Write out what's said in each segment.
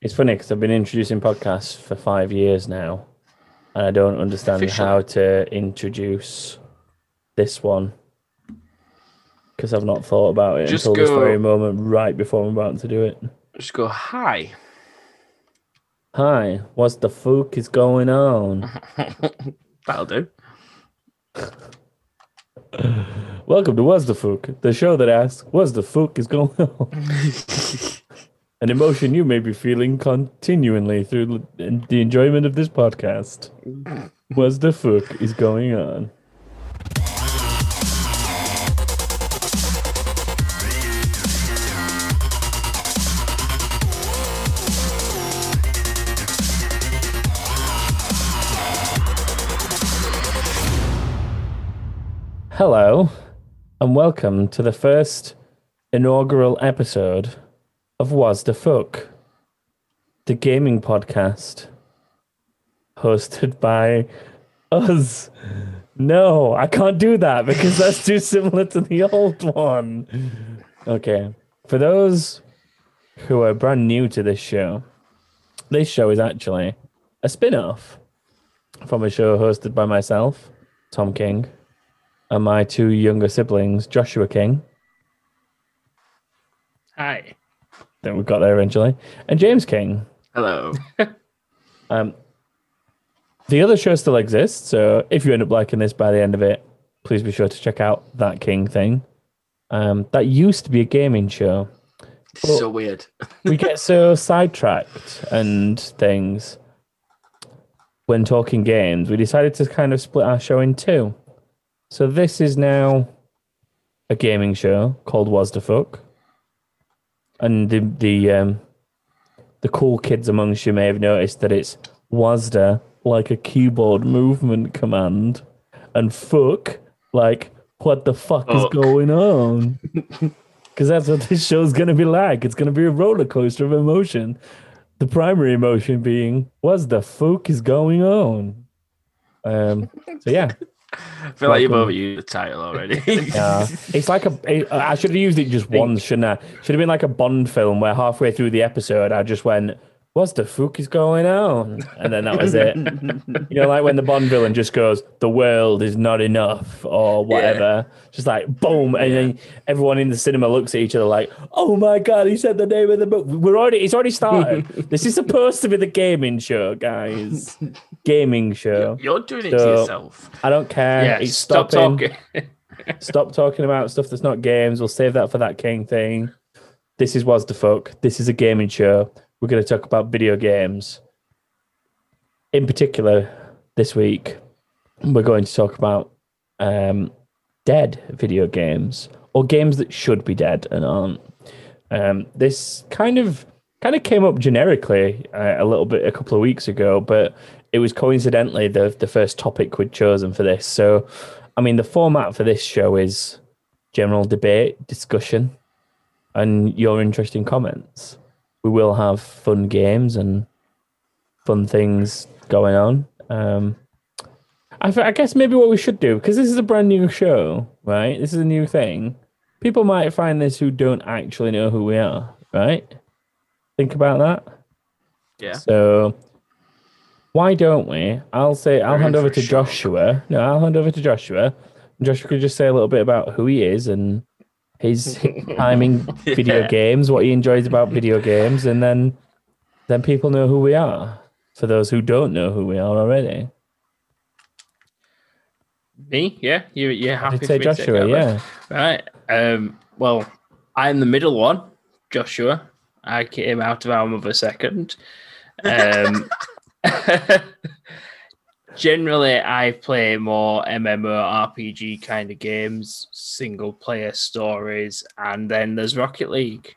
It's funny because I've been introducing podcasts for five years now, and I don't understand Officially. how to introduce this one because I've not thought about it Just until this very moment, right before I'm about to do it. Just go hi. Hi, what's the fuck is going on? That'll do. Welcome to What's the Fuck, the show that asks, What's the fuck is going on? An emotion you may be feeling continually through the enjoyment of this podcast. What's the fuck is going on? Hello, and welcome to the first inaugural episode of Was the Fuck, the gaming podcast hosted by us. No, I can't do that because that's too similar to the old one. Okay, for those who are brand new to this show, this show is actually a spin off from a show hosted by myself, Tom King, and my two younger siblings, Joshua King, Hi. That we got there eventually, and James King. Hello. Um, the other show still exists, so if you end up liking this by the end of it, please be sure to check out that King thing. Um, that used to be a gaming show. So weird. We get so sidetracked and things when talking games. We decided to kind of split our show in two. So this is now a gaming show called Was the Fuck, and the the um, the cool kids amongst you may have noticed that it's WASDA like a keyboard movement command, and fuck like what the fuck is going on? Because that's what this show's going to be like. It's going to be a roller coaster of emotion. The primary emotion being, what the fuck is going on? Um. So yeah, I feel like you've overused the title already. yeah. It's like a. it- I should have used it just once, shouldn't I? Should have been like a Bond film where halfway through the episode I just went, "What's the fuck is going on?" And then that was it. you know, like when the Bond villain just goes, "The world is not enough" or whatever. Just like boom, and then everyone in the cinema looks at each other like, "Oh my god, he said the name of the book." We're already. It's already started. this is supposed to be the gaming show, guys. gaming show. You're doing it to yourself. I don't care. Yeah, it's stop stopping. talking. Stop talking about stuff that's not games. We'll save that for that King thing. This is was the fuck. This is a gaming show. We're going to talk about video games. In particular, this week, we're going to talk about um, dead video games or games that should be dead and aren't. Um, this kind of kind of came up generically uh, a little bit a couple of weeks ago, but it was coincidentally the the first topic we'd chosen for this. So, I mean, the format for this show is general debate, discussion, and your interesting comments. We will have fun games and fun things going on. Um, I, I guess maybe what we should do because this is a brand new show, right? This is a new thing. People might find this who don't actually know who we are, right? Think about that. Yeah. So why don't we? I'll say I'll We're hand over to shock. Joshua. No, I'll hand over to Joshua. Joshua could just say a little bit about who he is and his time in video Yeah. games, what he enjoys about video games, and then then people know who we are. For those who don't know who we are already. Me? Yeah. You you're happy I'd say me to take Joshua, yeah. Right. Um, well, I'm the middle one, Joshua. I came out of our mother second. Um, generally, I play more MMORPG kind of games, single player stories, and then there's Rocket League.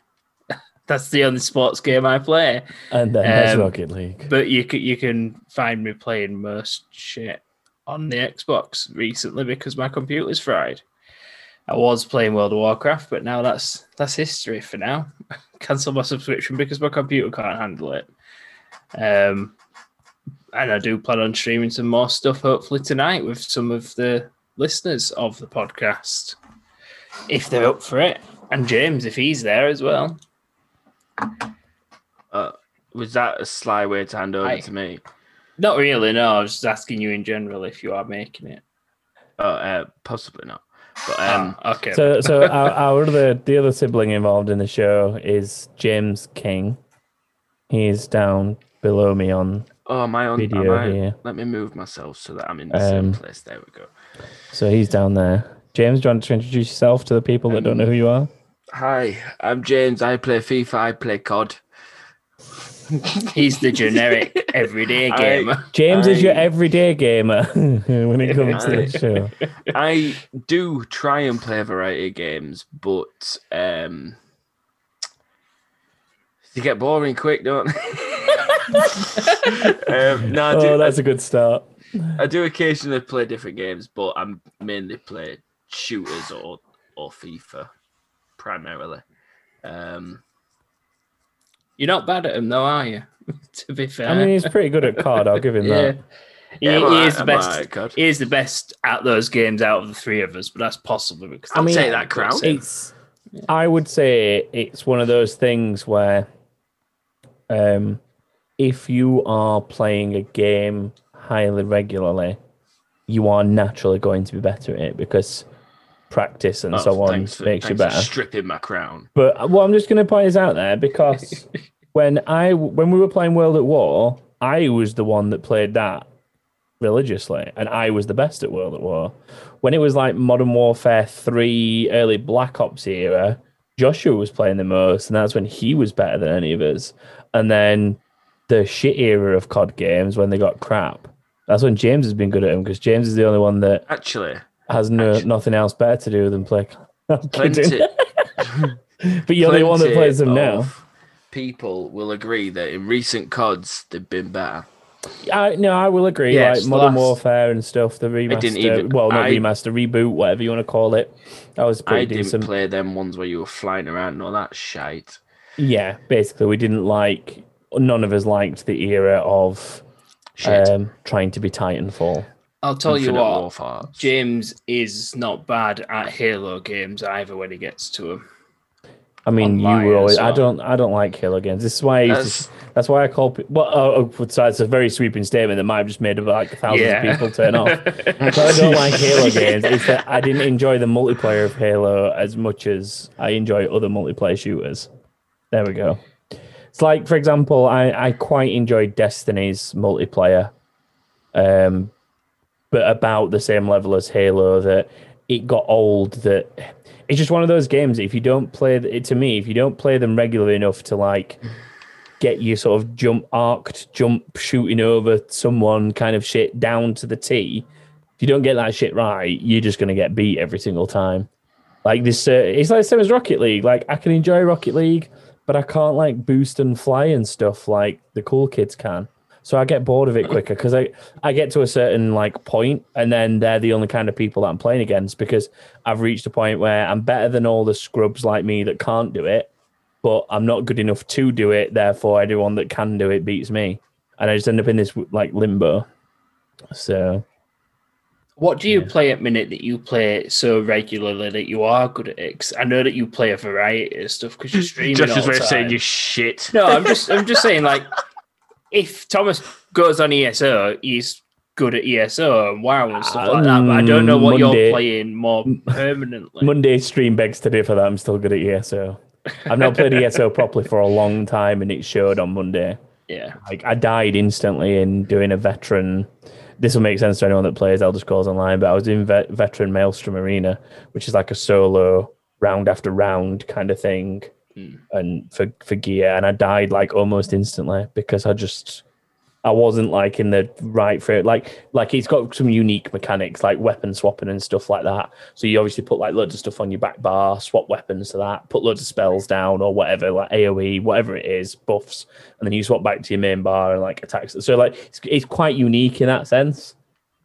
That's the only sports game I play. And then there's Um, Rocket League. But you can you can find me playing most shit on the Xbox recently because my computer's fried. I was playing World of Warcraft, but now that's that's history for now. Cancel my subscription because my computer can't handle it. Um, and I do plan on streaming some more stuff hopefully tonight with some of the listeners of the podcast, if they're up for it, and James if he's there as well. Was that a sly way to hand over I- to me? Not really. No, I was just asking you in general if you are making it. Oh, uh, possibly not. But um, Ah, okay. So, so our, our other the other sibling involved in the show is James King. He's down below me on oh, am I on? video I, here. Let me move myself so that I'm in the same Um, place. There we go. So he's down there. James, do you want to introduce yourself to the people that don't know who you are? Hi, I'm James. I play FIFA. I play COD. He's the generic everyday I- gamer. James is your everyday gamer when it comes to the show. I do try and play a variety of games, but um, you get boring quick, don't? they? um, no, do, Oh, that's a good start. I do occasionally play different games, but I'm mainly play shooters or or FIFA primarily. Um, You're not bad at them, though, are you? to be fair. I mean, he's pretty good at card. I'll give him yeah. that. He, Yeah, I'm he alright, is the I'm best. alright, He is the best at those games out of the three of us, but that's possibly because I'll mean, take that crown. It's. I would say it's one of those things where, um, if you are playing a game highly regularly, you are naturally going to be better at it because practice and Oh, so on for- makes you better. stripping my crown. But what I'm just going to point this out there because when I when we were playing World at War, I was the one that played that religiously, and I was the best at World at War. When it was like Modern Warfare Three, early Black Ops era, Joshua was playing the most, and that's when he was better than any of us. And then the shit era of COD games when they got crap. That's when James has been good at them because James is the only one that Actually, has no Actu- nothing else better to do than play. Plenty, but you're the one that plays them now. People will agree that in recent CODs they've been better. I no, I will agree. Like Modern last- Warfare and stuff, the remaster. didn't even- well, not I- remaster, reboot, whatever you want to call it. That was I pretty didn't decent. play them ones where you were flying around and all that shite. Yeah, basically, we didn't like. None of us liked the era of um, trying to be Titanfall. I'll tell you what, Warfare. James is not bad at Halo games either when he gets to them. I mean, Online you were always. as I don't. I don't like Halo games. This is why. That's- to, that's why I call people. Well, oh, oh, so it's a very sweeping statement that might have just made like thousands Yeah. of people turn off. But I don't like Halo games. It's that I didn't enjoy the multiplayer of Halo as much as I enjoy other multiplayer shooters. There we go. It's like, for example, I, I quite enjoyed Destiny's multiplayer, um, but about the same level as Halo. That it got old. That it's just one of those games. If you don't play it, to me, if you don't play them regularly enough to like get your sort of jump arced jump shooting over someone kind of shit down to the T. If you don't get that shit right, you're just gonna get beat every single time. Like this, uh, it's like the same as Rocket League. Like I can enjoy Rocket League, but I can't like boost and fly and stuff like the cool kids can. So I get bored of it quicker because I, I get to a certain like point and then they're the only kind of people that I'm playing against because I've reached a point where I'm better than all the scrubs like me that can't do it, but I'm not good enough to do it. Therefore, everyone that can do it beats me, and I just end up in this like limbo. So What do you play at minute that you play so regularly that you are good at it? I know that you play a variety of stuff because you're streaming Just as the way time. of saying you shit. No, I'm just I'm just saying like if Thomas goes on ESO, he's good at ESO and WoW and stuff like that. But I don't know um, what Monday- you're playing more permanently. Monday stream begs to differ that I'm still good at ESO. I've not played ESO properly for a long time, and it showed on Monday. yeah. Like I died instantly in doing a veteran. This will make sense to anyone that plays Elder Scrolls Online, but I was doing vet, veteran Maelstrom Arena, which is like a solo round after round kind of thing, Hmm. and for for gear, and I died like almost instantly because I just I wasn't like in the right for it. Like like it's got some unique mechanics like weapon swapping and stuff like that. So you obviously put like loads of stuff on your back bar, swap weapons to that, put loads of spells down or whatever, like AoE, whatever it is, buffs, and then you swap back to your main bar and like attacks. So like it's, it's quite unique in that sense.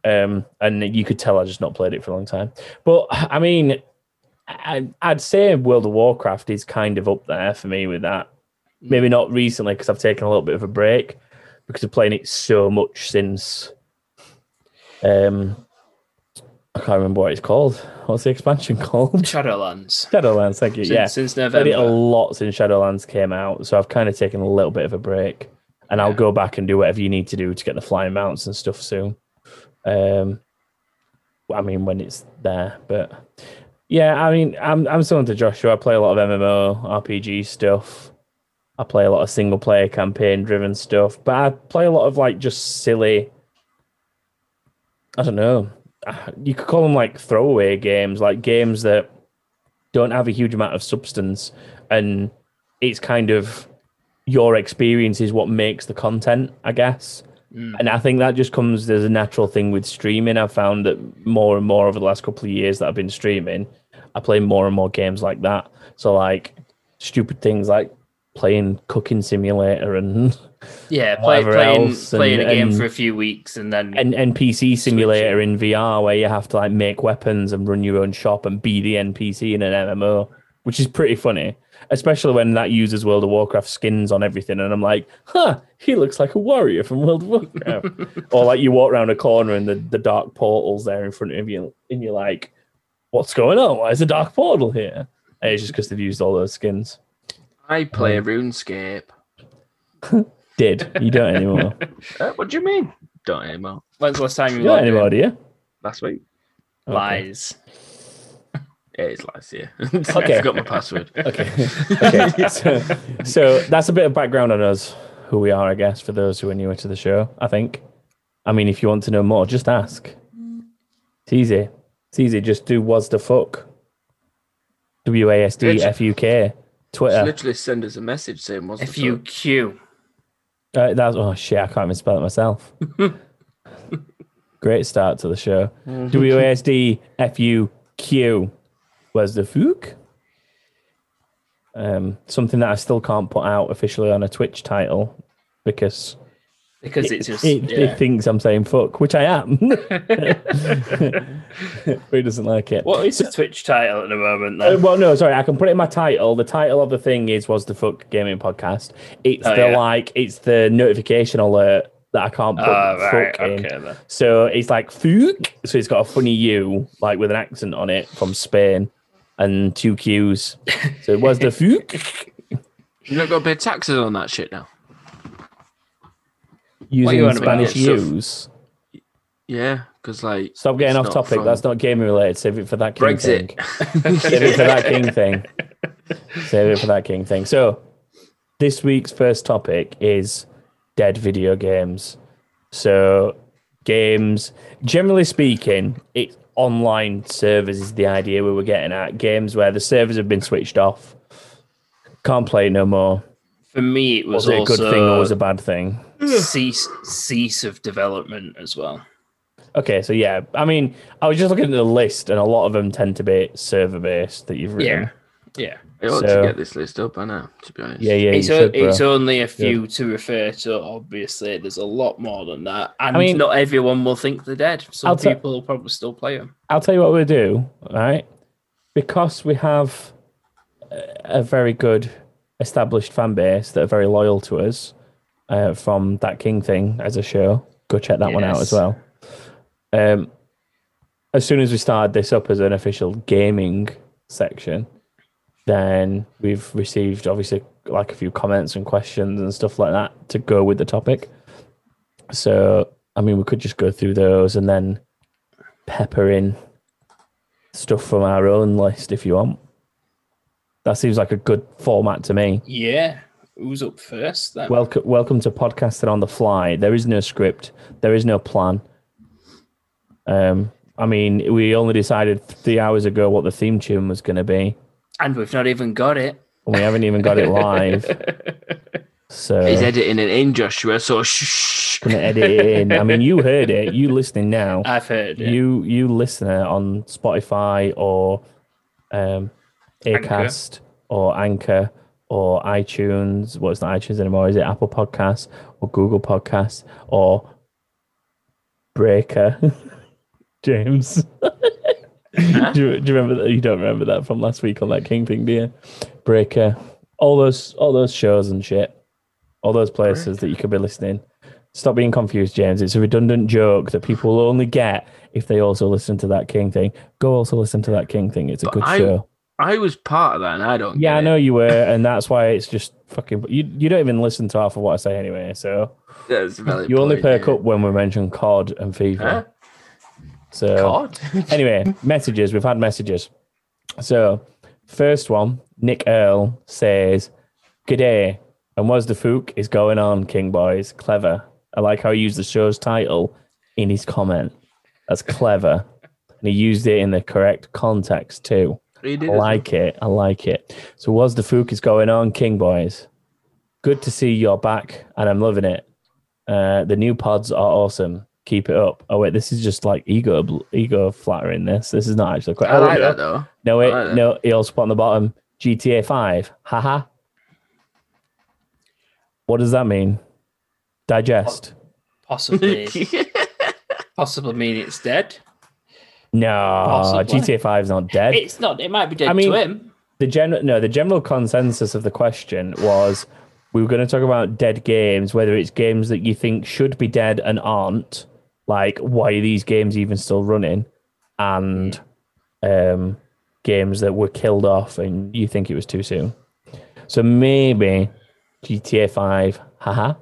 Um, and you could tell I just not played it for a long time. But I mean, I, I'd say World of Warcraft is kind of up there for me with that. Maybe not recently because I've taken a little bit of a break because of playing it so much since. Um, I can't remember what it's called. What's the expansion called? Shadowlands. Shadowlands. Thank you. Since, yeah, since November. played it a lot since Shadowlands came out, so I've kind of taken a little bit of a break. and I'll go back and do whatever you need to do to get the flying mounts and stuff soon. Um, I mean when it's there, but yeah, I mean I'm I'm similar to Joshua. I play a lot of MMO RPG stuff. I play a lot of single player campaign driven stuff, but I play a lot of like just silly. I don't know. You could call them like throwaway games, like games that don't have a huge amount of substance, and it's kind of your experience is what makes the content, I guess. Mm. And I think that just comes as a natural thing with streaming. I've found that more and more over the last couple of years that I've been streaming, I play more and more games like that. So like stupid things like playing cooking simulator and Yeah, play, playing else, playing and- a game and- for a few weeks and then an NPC simulator in VR where you have to like make weapons and run your own shop and be the NPC in an MMO, which is pretty funny. Especially when that uses World of Warcraft skins on everything, and I'm like, huh, he looks like a warrior from World of Warcraft. or like you walk around a corner and the, the dark portal's there in front of you, and you're like, what's going on? Why is a dark portal here? And it's just because they've used all those skins. I play RuneScape. Did you don't anymore? Uh, what do you mean? Don't anymore. when's the last time you you don't in? anymore, do you? Last week. Okay. Lies. Yeah, it's last year. Okay. I forgot my password. Okay. okay. So, so that's a bit of background on us, who we are, I guess, for those who are newer to the show. I think. I mean, if you want to know more, just ask. It's easy. It's easy. Just do what's the fuck. W A S D. F U K. Just Twitter. literally send us a message saying what's the F U? Q. Uh, that's oh shit. I can't even spell it myself. Great start to the show. W A S D F U Q. Where's the fuck? Um, something that I still can't put out officially on a Twitch title because Because it, it's just it, yeah. it thinks I'm saying fuck, which I am. but he doesn't like it. What is the Twitch title at the moment Uh, well, no, sorry. I can put it in my title. The title of the thing is "Was the fuck gaming podcast." It's Oh, the yeah. like, it's the notification alert that I can't put Oh, right, fuck in. okay then. So it's like "fuck," so it's got a funny U, like with an accent on it from Spain, and two Q's. So it was the "fuck." You not got to pay taxes on that shit now. Using you? Spanish Yeah, stuff. U's. Yeah, because like Stop getting off topic. from That's not gaming related. Save it for that king Brexit. thing. Save it for that king thing. Save it for that king thing. So, this week's first topic is dead video games. So, games, generally speaking, it's online servers is the idea we were getting at. Games where the servers have been switched off, can't play no more. For me, it was, Was it a also good thing or was a bad thing? Cease cease of development as well. Okay, so yeah, I mean, I was just looking at the list, and a lot of them tend to be server based that you've written. Yeah, yeah. I ought So- to get this list up, I know, to be honest. Yeah, yeah, it's you o- should, it's only a few to refer to. Obviously, there's a lot more than that, and I mean- not everyone will think they're dead. Some I'll te- people will probably still play them. I'll tell you what we'll do, right? Because we have a a very good established fan base that are very loyal to us uh, from that King thing as a show. Go check that one out as well. Um, as soon as we started this up as an official gaming section, then we've received obviously like a few comments and questions and stuff like that to go with the topic. So, I mean, we could just go through those and then pepper in stuff from our own list if you want. That seems like a good format to me. Yeah, who's up first? Then? Welcome, welcome to podcasting on the fly. There is no script. There is no plan. Um, I mean, we only decided three hours ago what the theme tune was going to be, and we've not even got it. and we haven't even got it live. So He's editing it in, Joshua, so shh. gonna edit it in. I mean, you heard it. You listening now? I've heard it. You you listener on Spotify or um, Anchor. Or Anchor or iTunes. What's not iTunes anymore? Is it Apple Podcasts or Google Podcasts or Breaker? James, do, you, do you remember that? You don't remember that from last week on that King thing, do you? Breaker, all those all those shows and shit, all those places that you could be listening. Stop being confused, James. It's a redundant joke that people will only get if they also listen to that King thing. Go also listen to that King thing. It's a But good I'm- show. I was part of that, and I don't. Yeah, I it. know you were, and that's why it's just fucking. You you don't even listen to half of what I say anyway, so That's a valid you only perk yeah. up when we mention COD and FIFA. Huh? So God. anyway, messages. We've had messages. So first one, Nick Earl says, "G'day, and what's the fook is going on, King Boys? Clever. I like how he used the show's title in his comment. That's clever, and he used it in the correct context too." He did I as like it. I like it. So, what's the fook is going on, King Boys? Good to see you're back, and I'm loving it. Uh, the new pods are awesome. Keep it up. Oh wait, this is just like ego, bl- ego flattering. This, this is not actually. Quite, I oh, like no. that though. No, wait, like no. He also put on the bottom GTA Five. Haha. What does that mean? Digest. Possibly, possibly mean it's dead. No, Possibly. GTA Five is not dead. It's not. It might be dead I mean- to him. the general no the general consensus of the question was we were going to talk about dead games whether it's games that you think should be dead and aren't like why are these games even still running and um games that were killed off and you think it was too soon so maybe gta 5 haha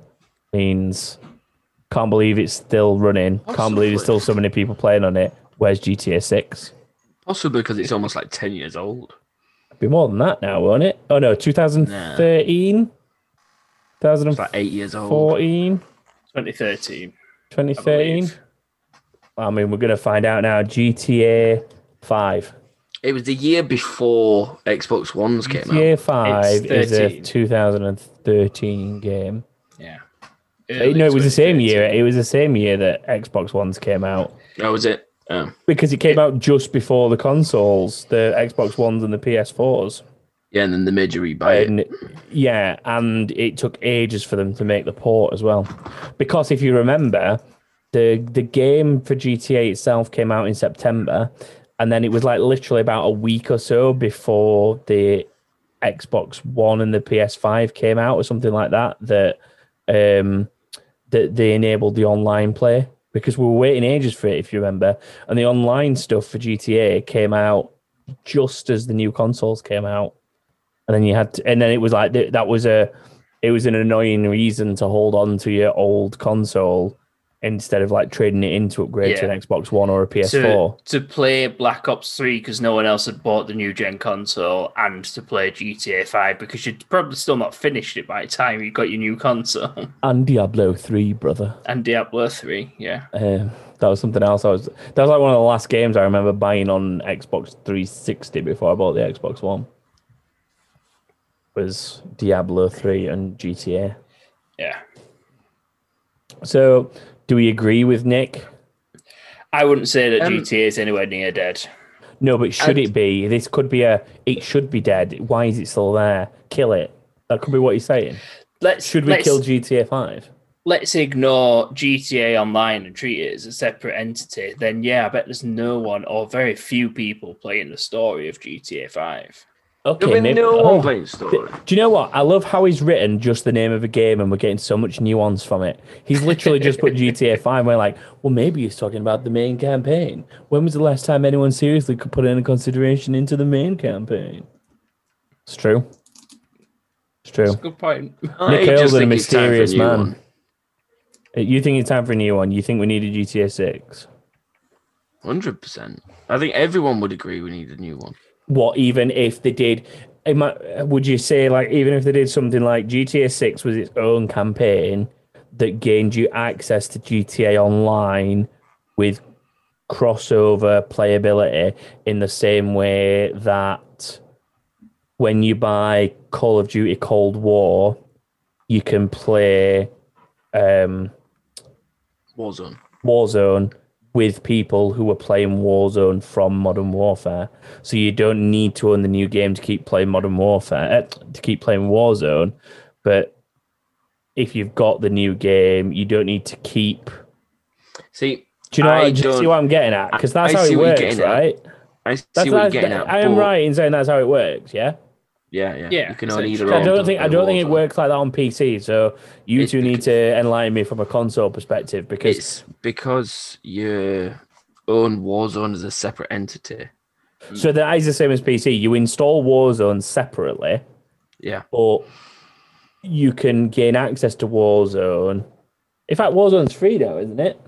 means can't believe it's still running can't believe there's still so many people playing on it where's gta 6 Possibly because it's almost like ten years old. It'd be more than that now, won't it? Oh no, 2013, It's 2014, like eight years old. 2013. 2013. believe. I, mean, we're gonna find out now. GTA 5. It was the year before Xbox Ones came out. GTA 5 is a 2013 game. Yeah. Uh, no, it was the same year. It was the same year that Xbox Ones came out That was it. Oh. because it came out just before the consoles, the Xbox Ones and the PS4s. Yeah, and then the major rebuy it. Yeah, and it took ages for them to make the port as well. Because if you remember, the the game for GTA itself came out in September, and then it was like literally about a week or so before the Xbox One and the PS5 came out, or something like that. That um that they enabled the online play because we were waiting ages for it, if you remember. And the online stuff for GTA came out just as the new consoles came out and then you had to, and then it was like that was a it was an annoying reason to hold on to your old console instead of like trading it in to upgrade to an Xbox One or a PS4. To, to play Black Ops 3 because no one else had bought the new gen console and to play GTA 5 because you'd probably still not finished it by the time you got your new console. And Diablo 3, brother. and Diablo 3, yeah. Um, that was something else. I was that was like one of the last games I remember buying on Xbox 360 before I bought the Xbox One. Was Diablo 3 and GTA. Yeah. So, do we agree with Nick? I wouldn't say that Um, GTA is anywhere near dead. No, but should And- it be? This could be a. It should be dead. Why is it still there? Kill it. That could be what you're saying. Let's Should we let's, kill GTA Five? let's ignore GTA Online and treat it as a separate entity. Then yeah, I bet there's no one or very few people playing the story of GTA 5. Okay, There'll be maybe. no oh, one playing story. Do you know what? I love how he's written just the name of a game, and we're getting so much nuance from it. He's literally just put GTA Five. We're like, well, maybe he's talking about the main campaign. When was the last time anyone seriously could put any consideration into the main campaign? It's true. It's true. That's a good point. I Nick Earl's a think it's time for a mysterious man. one. You think it's time for a new one? You think we need a GTA Six? Hundred percent. I think everyone would agree we need a new one. What even if they did would you say like even if they did something like GTA 6 was its own campaign that gained you access to GTA online with crossover playability in the same way that when you buy Call of Duty Cold War you can play um Warzone. Warzone with people who are playing Warzone from Modern Warfare. So you don't need to own the new game to keep playing Modern Warfare, uh, to keep playing Warzone. But if you've got the new game, you don't need to keep. See, Do you know? I what, do you see what I'm getting at? Because that's I how it works, getting at. right? I see That's, what you're getting at. I am right in saying that's how it works. Yeah. Yeah, yeah. Yeah, You can own either. essentially. I or don't think I don't think it works like that on PC. So you It's two need to enlighten me from a console perspective because It's because you own Warzone as a separate entity. So that is the same as PC. You install Warzone separately, Yeah. but you can gain access to Warzone. In fact, Warzone's free now, isn't it?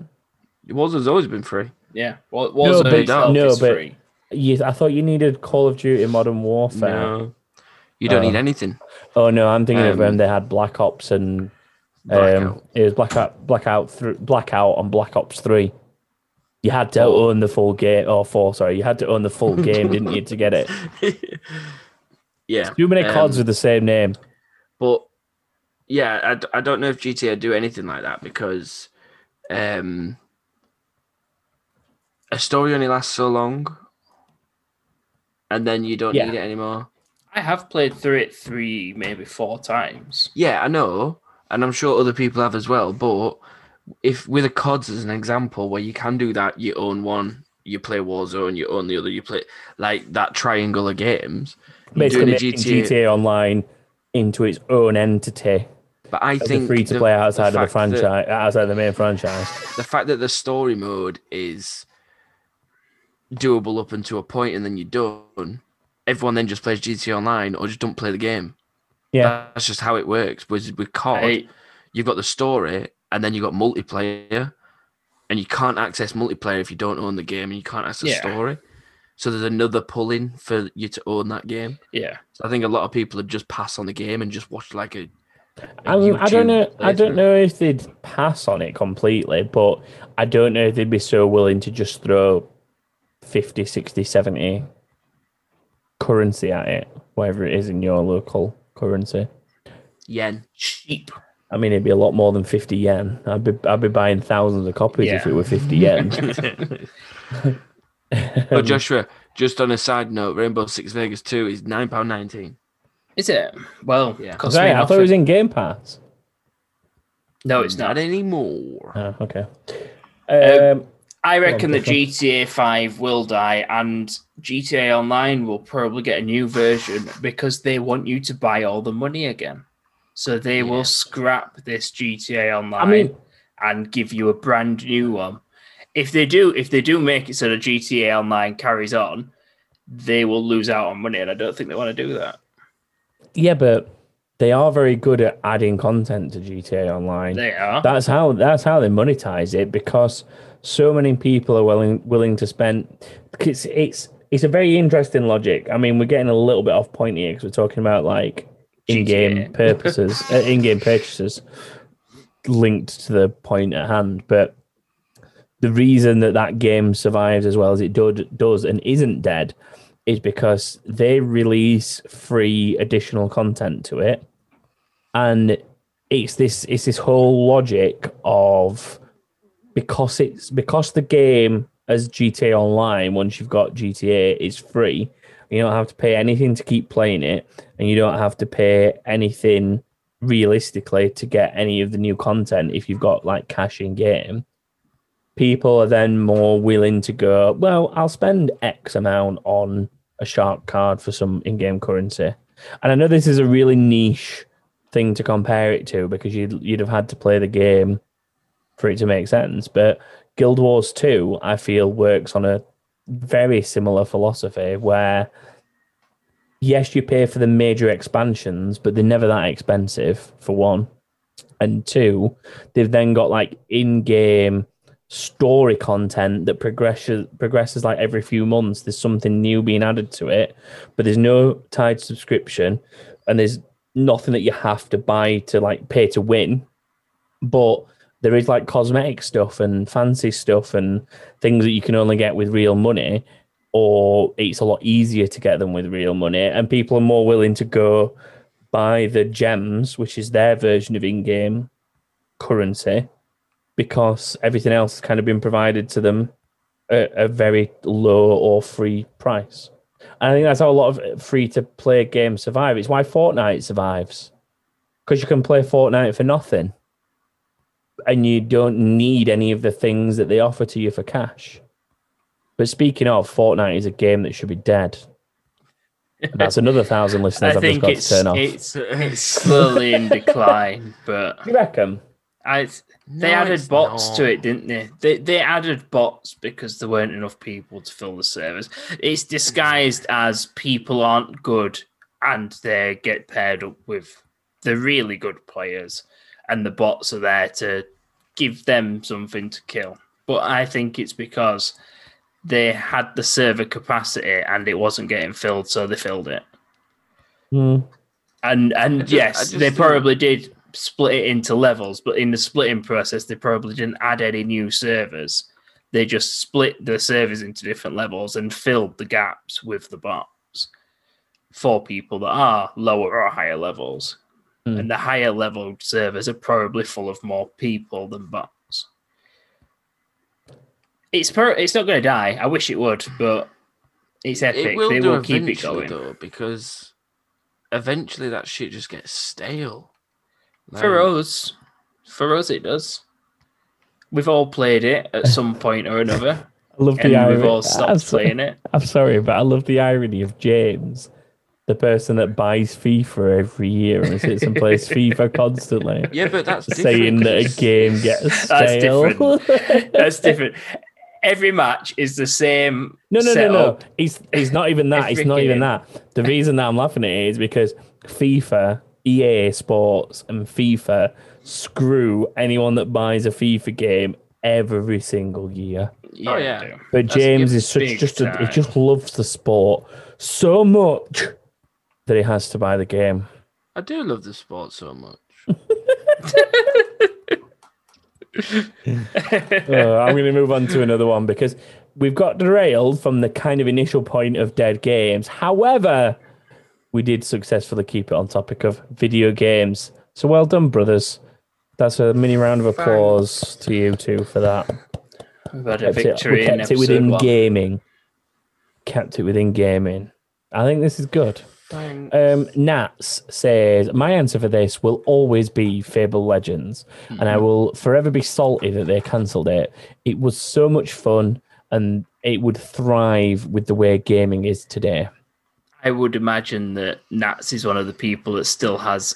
Warzone's always been free. Yeah. War- No, Warzone but- no, is but- free. Yes, I thought you needed Call of Duty Modern Warfare. No. You don't Oh. need anything. Oh no, I'm thinking of Um, when they had Black Ops and um, it was Blackout, Blackout, th- Blackout on Black Ops Three. You had to Oh. own the full game, or four. Sorry, you had to own the full game, didn't you, to get it? yeah. Too many um, CODs with the same name. But yeah, I, d- I don't know if GTA do anything like that because um, a story only lasts so long, and then you don't Yeah. need it anymore. I have played through it three, maybe four times. Yeah, I know, and I'm sure other people have as well. But if with a CODs as an example, where you can do that, you own one, you play Warzone, you own the other, you play like that triangle of games. You're Basically, doing making GTA. Online into its own entity, But I as a think free to play outside of the fact that- franchise, outside the main franchise. the fact that the story mode is doable up until a point and then you're done, everyone then just plays GTA Online or just don't play the game. Yeah, That's just how it works. With with COD, I, you've got the story and then you've got multiplayer, and you can't access multiplayer if you don't own the game and you can't access Yeah. story. So there's another pull-in for you to own that game. yeah. So I think a lot of people have just passed on the game and just watched like a. a I, mean, I don't YouTube know. I don't know if they'd pass on it completely, but I don't know if they'd be so willing to just throw 50, 60, 70 currency at it, whatever it is in your local currency. Yen. Cheap. I mean, it'd be a lot more than 50 yen. I'd be, I'd be buying thousands of copies if it were 50 yen. Oh, Joshua, just on a side note, Rainbow Six Vegas 2 is £9.19. Is it? Well, Yeah. cost Right, I thought it was in Game Pass. No, it's not not. anymore. Oh, okay. Um, I reckon the GTA 5 will die and GTA Online will probably get a new version because they want you to buy all the money again. So they Yeah. will scrap this GTA Online I mean, and give you a brand new one. If they do, if they do make it so that GTA Online carries on, they will lose out on money, and I don't think they want to do that. yeah, but they are very good at adding content to GTA Online. They are. That's how that's how they monetize it because so many people are willing willing to spend. It's it's it's a very interesting logic. I mean, we're getting a little bit off point here because we're talking about like in-game GTA. purposes, uh, in-game purchases linked to the point at hand. But the reason that that game survives as well as it do, does and isn't dead is because they release free additional content to it, and it's this it's this whole logic of because it's because the game as GTA Online once you've got GTA is free. You don't have to pay anything to keep playing it, and you don't have to pay anything realistically to get any of the new content if you've got like cash in game. People are then more willing to go, well, I'll spend X amount on a shark card for some in game currency. And I know this is a really niche thing to compare it to because you'd, you'd have had to play the game for it to make sense. But Guild Wars 2, I feel, works on a very similar philosophy where, yes, you pay for the major expansions, but they're never that expensive, for one. And two, they've then got like in game story content that progresses progresses like every few months. There's something new being added to it, but there's no tied subscription, and there's nothing that you have to buy to like pay to win. But there is like cosmetic stuff and fancy stuff and things that you can only get with real money, or it's a lot easier to get them with real money, and people are more willing to go buy the gems, which is their version of in-game currency, because everything else has kind of been provided to them at a very low or free price. And I think that's how a lot of free to play games survive. It's why Fortnite survives. Because you can play Fortnite for nothing. And you don't need any of the things that they offer to you for cash. But speaking of, Fortnite is a game that should be dead. And that's another thousand listeners I I've just think got it's to turn off. it's it's slowly in decline, but you reckon? I they No, added it's bots to it, didn't they? They they added bots because there weren't enough people to fill the servers. It's disguised as people aren't good and they get paired up with the really good players, and the bots are there to give them something to kill. But I think it's because they had the server capacity and it wasn't getting filled, so they filled it. Hmm. And and I ju- I yes, just they probably did split it into levels, but in the splitting process, they probably didn't add any new servers. They just split the servers into different levels and filled the gaps with the bots for people that are lower or higher levels. Hmm. And the higher level servers are probably full of more people than bots. It's per- it's not going to die. I wish it would, but it's epic. It will they will keep it going. though, because eventually that shit just gets stale. For Like, us, for us, it does. We've all played it at some point or another, I love and the irony. we've all I'm, stopped playing it. I'm sorry, but I love the irony of James, the person that buys FIFA every year and sits and plays FIFA constantly, Yeah, but that's saying different that a game gets That's stale. That's different. Every match is the same. No, no, no, no. setup. It's it's not even that. It's not even game. that. The reason that I'm laughing at it is because FIFA, EA Sports, and FIFA screw anyone that buys a FIFA game every single year. Yeah, Oh, yeah. But That's James is such just a, he just loves the sport so much that he has to buy the game. I do love the sport so much. Uh, I'm going to move on to another one because we've got derailed from the kind of initial point of dead games. However, we did successfully keep it on topic of video games. So well done, brothers. That's a mini round of applause to you two for that. We've had a Kept it, victory we in kept it within one. gaming. Kept it within gaming. I think this is good. Thanks. Um, Nats says, My answer for this will always be Fable Legends, and I will forever be salty that they cancelled it. It was so much fun, and it would thrive with the way gaming is today. I would imagine that Nats is one of the people that still has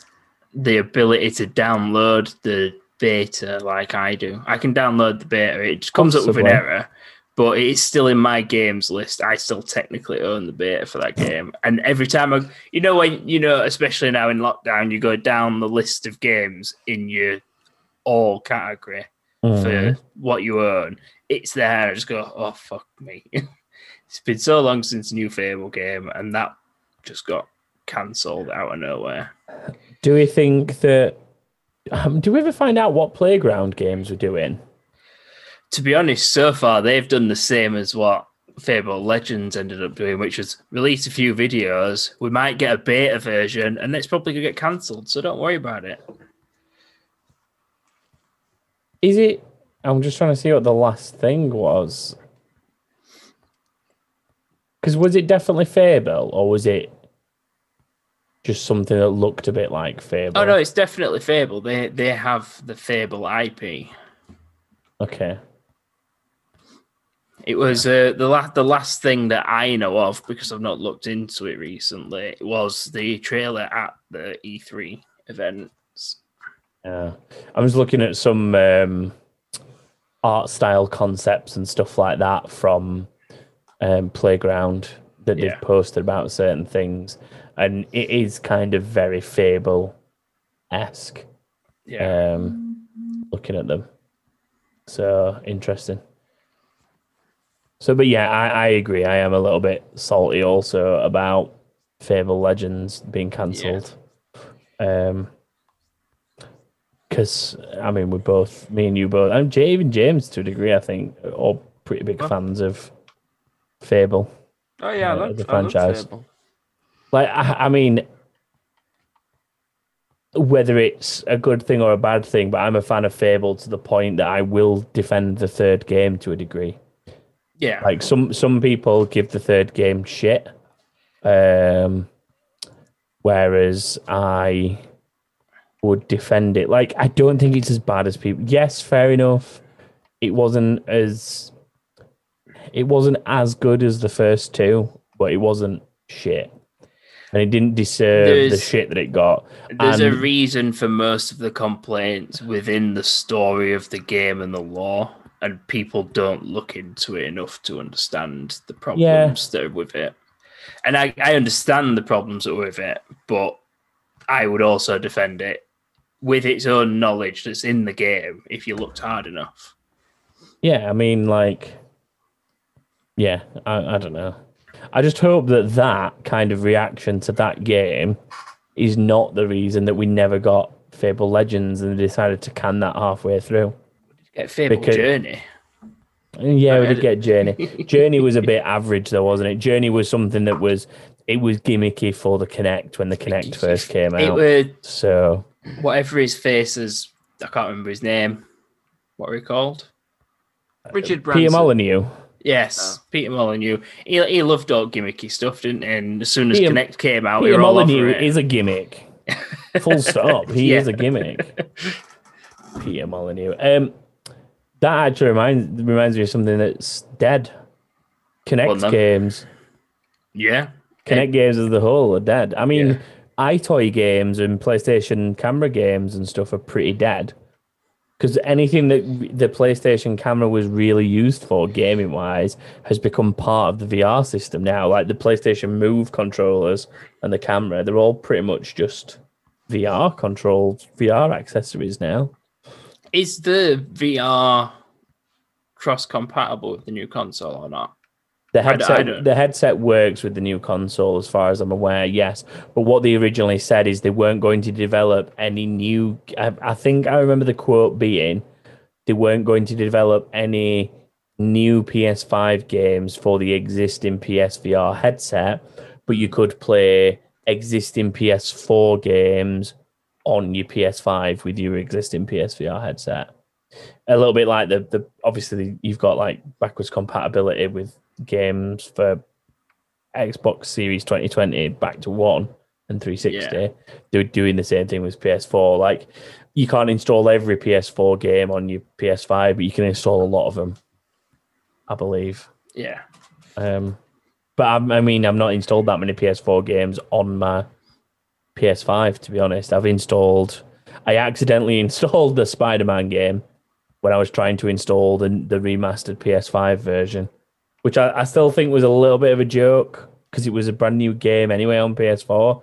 the ability to download the beta like I do. I can download the beta, it just comes up with an error, but it's still in my games list. I still technically own the beta for that game. And every time I, you know, when, you know, especially now in lockdown, you go down the list of games in your all category Mhm. for what you own, it's there. I just go, oh fuck me. it's been so long since new Fable game, and that just got cancelled out of nowhere. Do we think that? Um, do we ever find out what playground games we're doing? To be honest, so far they've done the same as what Fable Legends ended up doing, which was release a few videos. We might get a beta version, and it's probably gonna get cancelled. So don't worry about it. Is it? I'm just trying to see what the last thing was. Because was it definitely Fable, or was it just something that looked a bit like Fable? Oh no, it's definitely Fable. They they have the Fable IP. Okay. It was uh, the last the last thing that I know of because I've not looked into it recently. Was the trailer at the E3 events? Yeah. I was looking at some um, art style concepts and stuff like that from um, Playground that Yeah. they've posted about certain things. And it is kind of very Fable esque. Yeah, um, looking at them. So interesting. So, but yeah, I, I agree. I am a little bit salty also about Fable Legends being cancelled. Um, because I mean, we both, me and you both, and Jay, even James to a degree, I think, are all pretty big fans of Fable. oh yeah, I uh, love, the I franchise. Fable. Like, I, I mean, whether it's a good thing or a bad thing, but I'm a fan of Fable to the point that I will defend the third game to a degree. yeah. Like some some people give the third game shit, um, whereas I would defend it. Like I don't think it's as bad as people. Yes, fair enough. It wasn't as it wasn't as good as the first two, but it wasn't shit. and it didn't deserve the shit that it got. There's a reason for most of the complaints within the story of the game and the lore, and people don't look into it enough to understand the problems that are with it. And I, I understand the problems that are with it, but I would also defend it with its own knowledge that's in the game if you looked hard enough. Yeah, I mean, like, yeah, I, I don't know. I just hope that that kind of reaction to that game is not the reason that we never got Fable Legends and decided to can that halfway through. Get Fable Because- Journey. Yeah, we did get Journey. Journey was a bit average though, wasn't it? Journey was something that was it was gimmicky for the Kinect when the Kinect first came out. It was So whatever his face is. I can't remember his name. What are we called? Uh, Richard Peter Branson. Molyneux. Yes, Peter Molyneux. He, he loved all gimmicky stuff, didn't he? And as soon as Peter- Kinect came out, we Peter were all over Molyneux it. is a gimmick. Full stop. He Yeah. is a gimmick. Peter Molyneux. Um, that actually reminds reminds me of something that's dead. Kinect Well, games. yeah. Kinect games as a whole are dead. I mean, Yeah. EyeToy games and PlayStation camera games and stuff are pretty dead. Because anything that the PlayStation camera was really used for, gaming wise, has become part of the VR system now. Like the PlayStation Move controllers and the camera, they're all pretty much just VR controlled VR accessories now. Is the VR cross compatible with the new console or not? The I d- I headset, the headset works with the new console, as far as I'm aware. Yes, but what they originally said is they weren't going to develop any new. I, I think I remember the quote being, they weren't going to develop any new PS5 games for the existing PSVR headset, but you could play existing PS4 games on your PS5 with your existing PSVR headset. A little bit like the the obviously you've got like backwards compatibility with games for Xbox Series 2020 back to one and 360. Yeah. They're doing the same thing with PS4. Like you can't install every PS4 game on your PS5, but you can install a lot of them. I believe. Yeah. Um, but I, I mean, I've not installed that many PS4 games on my PS5. To be honest, I've installed. I accidentally installed the Spider-Man game when I was trying to install the the remastered PS5 version, which I, I still think was a little bit of a joke because it was a brand new game anyway on PS4.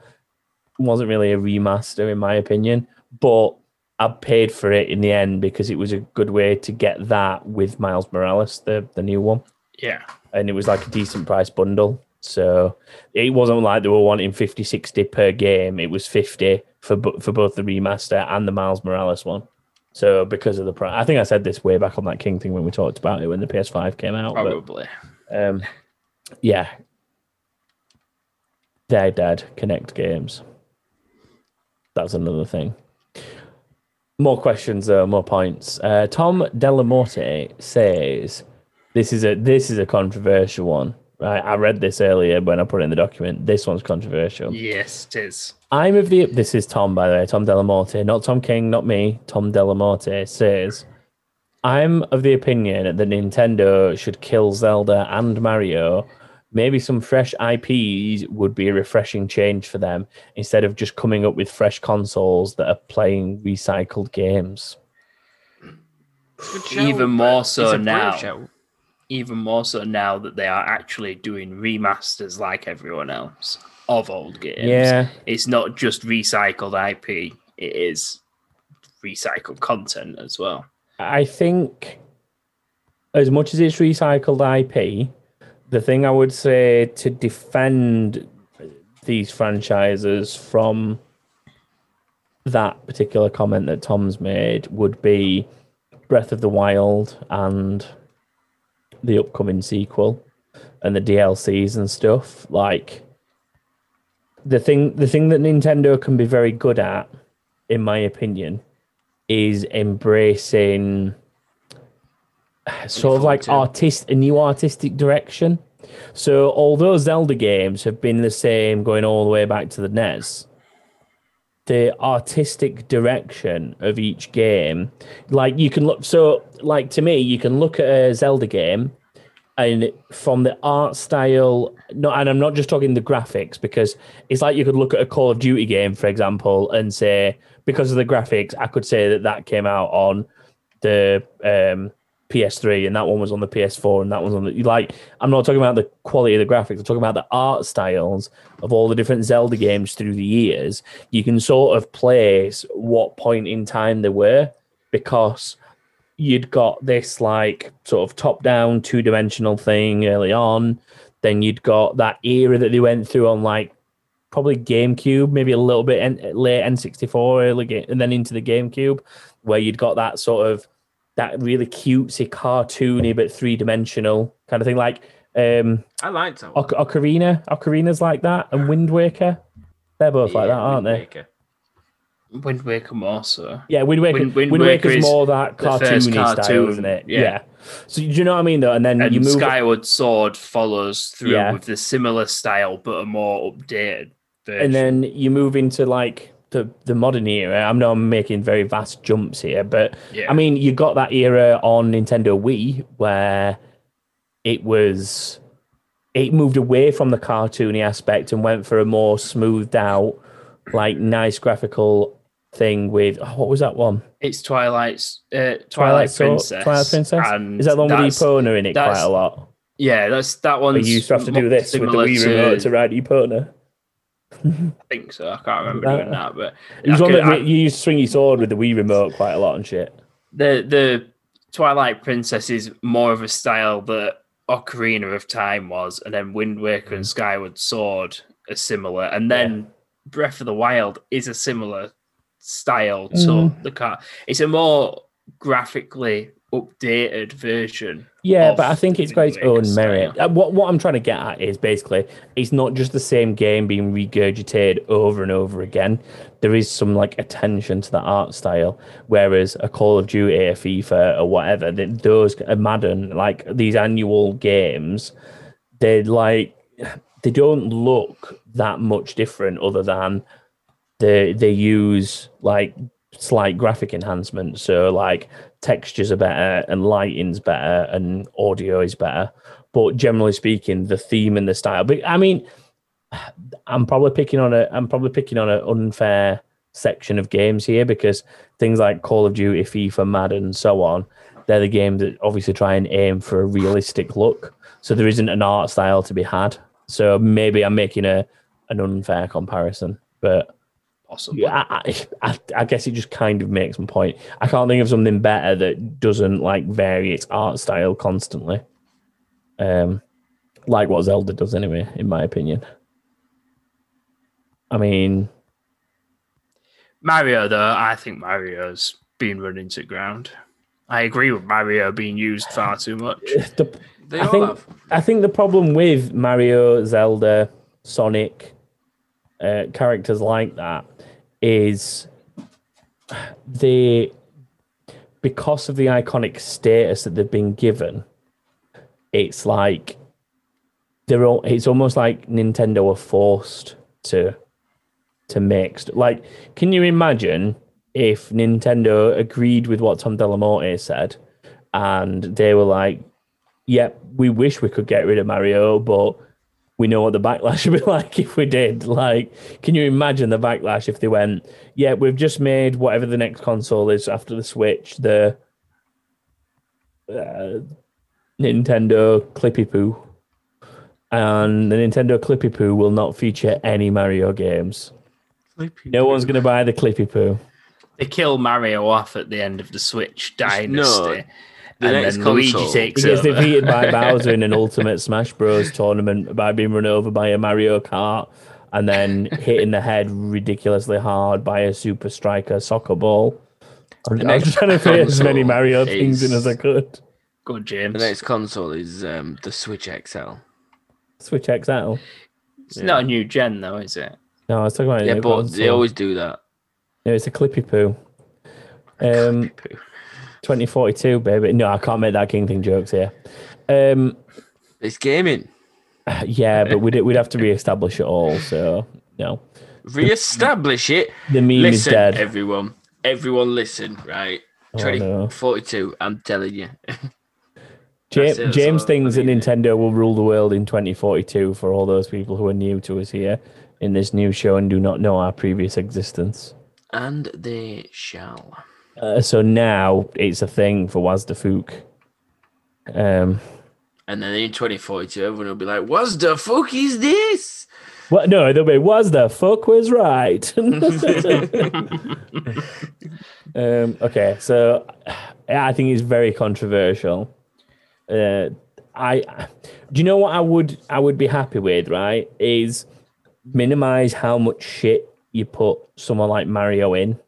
It wasn't really a remaster in my opinion, but I paid for it in the end because it was a good way to get that with Miles Morales, the the new one Yeah. and it was like a decent price bundle. So it wasn't like they were wanting 50, 60 per game. It was 50 for for both the remaster and the Miles Morales one. So because of the price, I think I said this way back on that King thing when we talked about it when the PS5 came out. but, Probably. Um, yeah, they're dead. Kinect games. That's another thing. More questions, though, more points. Uh, Tom Delamorte says, "This is a this is a controversial one." Right, I read this earlier when I put it in the document. This one's controversial. Yes, it is. I'm of the. This is Tom, by the way, Tom Delamorte, not Tom King, not me. Tom Delamorte says, I'm of the opinion that Nintendo should kill Zelda and Mario. Maybe some fresh IPs would be a refreshing change for them instead of just coming up with fresh consoles that are playing recycled games. Good shout, Even more so now. Even more so now that they are actually doing remasters like everyone else of old games. Yeah, It's not just recycled IP, it is recycled content as well. I think as much as it's recycled IP, the thing I would say to defend these franchises from that particular comment that Tom's made would be Breath of the Wild and the upcoming sequel and the DLCs and stuff. Like the thing the thing that Nintendo can be very good at, in my opinion, is embracing sort of like artist a new artistic direction. So although Zelda games have been the same going all the way back to the NES, the artistic direction of each game, like you can look so like to me, you can look at a Zelda game and from the art style, and I'm not just talking the graphics because it's like you could look at a Call of Duty game, for example, and say because of the graphics, I could say that that came out on the um, PS3 and that one was on the PS4 and that was on the like. I'm not talking about the quality of the graphics. I'm talking about the art styles of all the different Zelda games through the years. You can sort of place what point in time they were because you'd got this like sort of top down two dimensional thing early on. Then you'd got that era that they went through on like probably GameCube, maybe a little bit late N64, early game, and then into the GameCube, where you'd got that sort of that really cutesy, cartoony but three dimensional kind of thing. Like um, I liked that. One. Oc- Ocarina, Ocarina's like that, and Wind Waker. They're both like that, aren't Wind they? Waker. Wind Waker more so. Yeah, Wind Waker. Wind- Wind, Wind Waker Waker's more that cartoony style, cartoon, isn't it? yeah. Yeah. So do you know what I mean though? And then And you move. Skyward Sword follows through Yeah. with the similar style but a more updated version. and then you move into like the the modern era. I know I'm making very vast jumps here, but yeah. I mean, you got that era on Nintendo Wii where it was it moved away from the cartoony aspect and went for a more smoothed out, like nice graphical thing with oh, what was that one? it's Twilight's uh, Twilight, Twilight Princess. Twilight Princess. And Is that the one with Epona in it quite a lot? Yeah, that's that one. You used to have to do this with the Wii remote to ride Epona. I think so. I can't remember That- doing that, but It was I one could- that I- you used to swing your sword with the Wii remote quite a lot and shit. the the Twilight Princess is more of a style that Ocarina of Time was, and then Wind Waker Mm. and Skyward Sword are similar, and then Breath of the Wild is a similar style to Mm. the car. It's a more graphically updated version. Yeah, but I think it's got its own merit. style. Uh, What what I'm trying to get at is basically it's not just the same game being regurgitated over and over again. There is some like attention to the art style, whereas a Call of Duty, a FIFA, or whatever, th- those a Madden, like these annual games, they like they don't look that much different other than they they use like slight graphic enhancement. So like textures are better and lighting's better and audio is better. But generally speaking, the theme and the style. But I mean, I'm probably picking on a I'm probably picking on an unfair section of games here because things like Call of Duty, FIFA, Madden, and so on, they're the games that obviously try and aim for a realistic look. So there isn't an art style to be had. So maybe I'm making a an unfair comparison, but Possibly. yeah, I, I, I, I guess it just kind of makes my point. I can't think of something better that doesn't like vary its art style constantly. Um, like what Zelda does anyway, in my opinion. I mean, Mario, though, I think Mario's been run into ground. I agree with Mario being used far too much. the, They I all think have. I think the problem with Mario, Zelda, Sonic, uh, characters like that is they because of the iconic status that they've been given. It's like they're all, it's almost like Nintendo are forced to to st- like can you imagine if Nintendo agreed with what Tom Delamorte said and they were like yep, we wish we could get rid of Mario, but we know what the backlash would be like if we did. Like, can you imagine the backlash if they went, yeah, we've just made whatever the next console is after the Switch, the uh, Nintendo Clippy Poo. And the Nintendo Clippy Poo will not feature any Mario games. No one's going to buy the Clippy Poo. They kill Mario off at the end of the Switch Dynasty. The and next then Luigi console- takes He gets over. defeated by Bowser in an Ultimate Smash Bros. tournament by being run over by a Mario Kart and then hit in the head ridiculously hard by a Super Striker soccer ball. I'm, I'm trying to fit as many console Mario things in as I could. Good, James. The next console is um, the Switch XL. Switch XL. it's not a new gen, though, is it? No, I was talking about a Yeah, but console. they always do that. No, it's a Clippy Poo. Um, 2042, baby. No, I can't make that King Thing jokes here. Um, It's gaming. yeah, but we'd, we'd have to re-establish it all. So no, Re-establish it. the meme is dead. everyone. Everyone, listen. Right. Oh, Twenty no. I'm telling you. James, it, James thinks that. Nintendo will rule the world in 2042 for all those people who are new to us here in this new show and do not know our previous existence. And they shall. Uh, so now it's a thing for Wazda Fook. Um, And then in 2042, everyone will be like, "What the fuck is this?" what? No, they'll be "Was the fuck was right. um, okay, so I think it's very controversial. Uh, I do you know what I would I would be happy with, right? Is minimize how much shit you put someone like Mario in.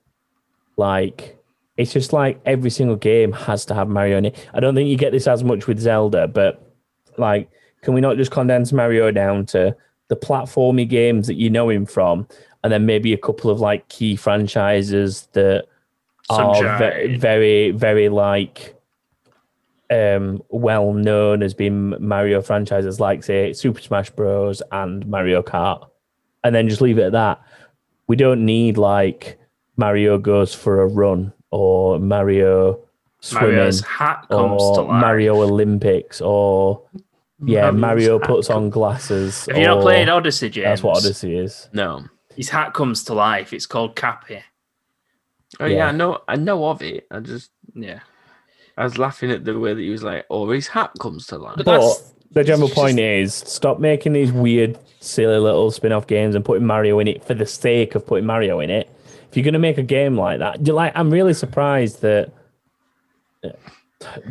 Like it's just like every single game has to have Mario in it. I don't think you get this as much with Zelda, but like, can we not just condense Mario down to the platformy games that you know him from, and then maybe a couple of like key franchises that are ve- Sunshine. very, very like um well known as being Mario franchises like say Super Smash Bros and Mario Kart and then just leave it at that. We don't need like Mario goes for a run or Mario swimming Mario's hat comes to or life. Mario Olympics or yeah, Mario's Mario puts on glasses. Have you not or- played Odyssey, James? That's what Odyssey is. No. His hat comes to life. It's called Cappy. Oh yeah. Yeah. I know. I know of it. I just Yeah. I was laughing at the way that he was like, "Oh, his hat comes to life." But But that's- the general it's point is stop making these weird, silly little spin off games and putting Mario in it for the sake of putting Mario in it. If you're going to make a game like that, like, I'm really surprised that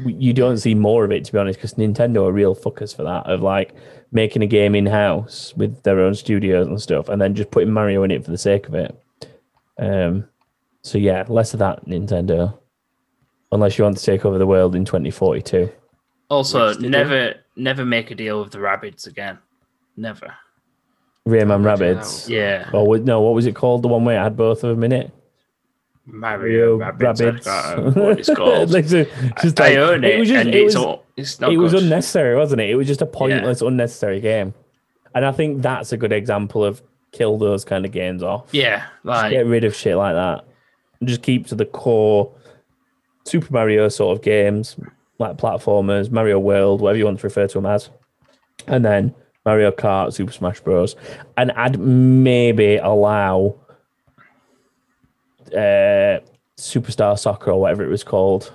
you don't see more of it, to be honest, because Nintendo are real fuckers for that, of like making a game in house with their own studios and stuff, and then just putting Mario in it for the sake of it. Um, so yeah, less of that, Nintendo. Unless you want to take over the world in 2042. Also, Which do. never, never make a deal with the rabbits again. Never. Rayman Rabbids. Yeah. Or was, no, what was it called? The one where it had both of them in it. Mario Rabbids. I can't remember what it's called. Like, so- just I like- own it, was just- and it it's was, all. It's not it was unnecessary, wasn't it? It was just a pointless, unnecessary game. And I think that's a good example of kill those kind of games off. Yeah, like Get rid of shit like that. And just keep to the core Super Mario sort of games, like platformers, Mario World, whatever you want to refer to them as. And then Mario Kart, Super Smash Bros. And I'd maybe allow uh, Superstar Soccer or whatever it was called.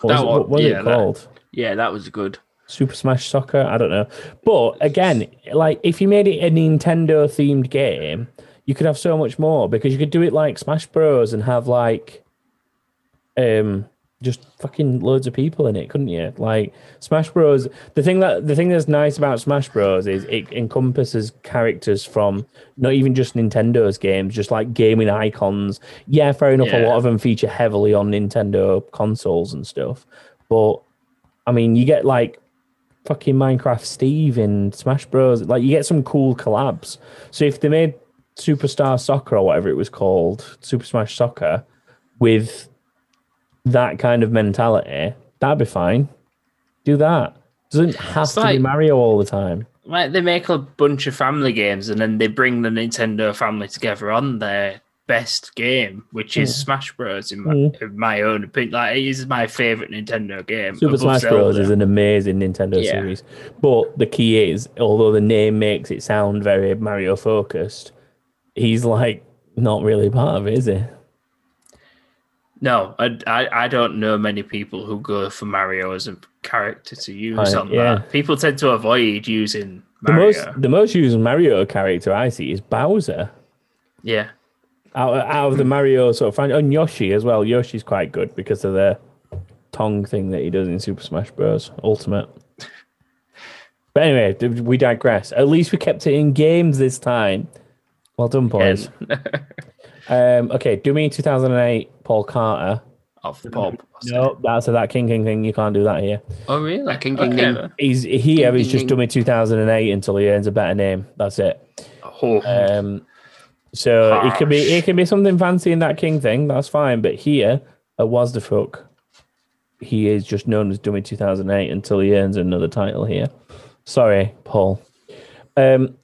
What was, That it, one- what was yeah, it that- called? Yeah, that was good. Super Smash Soccer. I don't know. But again, like if you made it a Nintendo themed game, you could have so much more because you could do it like Smash Bros and have like um just fucking loads of people in it, couldn't you? Like Smash Bros. The thing that the thing that's nice about Smash Bros is it encompasses characters from not even just Nintendo's games, just like gaming icons. Yeah, fair enough. A lot of them feature heavily on Nintendo consoles and stuff, but I mean, you get like fucking Minecraft Steve in Smash Bros. Like you get some cool collabs. So if they made Superstar Soccer or whatever it was called, Super Smash Soccer, with that kind of mentality, that'd be fine. Do that. Doesn't have It's to be Mario all the time. like they make a bunch of family games and then they bring the Nintendo family together on their best game, which is Hmm. Smash Bros. In my, in my own opinion, like it is my favorite Nintendo game. Super Smash Bros. Is an amazing Nintendo Yeah. series. But the key is, although the name makes it sound very Mario focused, he's like not really part of it, is he? No, I, I I don't know many people who go for Mario as a character to use Right, on yeah. that. People tend to avoid using The most the most used Mario character I see is Bowser. yeah, Out, out of the Mario sort of franchise, and Yoshi as well. Yoshi's quite good because of the tongue thing that he does in Super Smash Bros. Ultimate. But anyway, we digress. At least we kept it in games this time. Well done, boys. Um, okay, do me 2008 Paul Carter. off the pop. No, that's a that King King thing. You can't do that here. Oh really? That King King Okay, King. then. He's here. King He's King just King. dummy 2008 until he earns a better name. That's it. Oh, Um, so it can be it can be something fancy in that king thing. That's fine. But here at Was the Fuck, he is just known as Dummy 2008 until he earns another title here. Sorry, Paul. Um,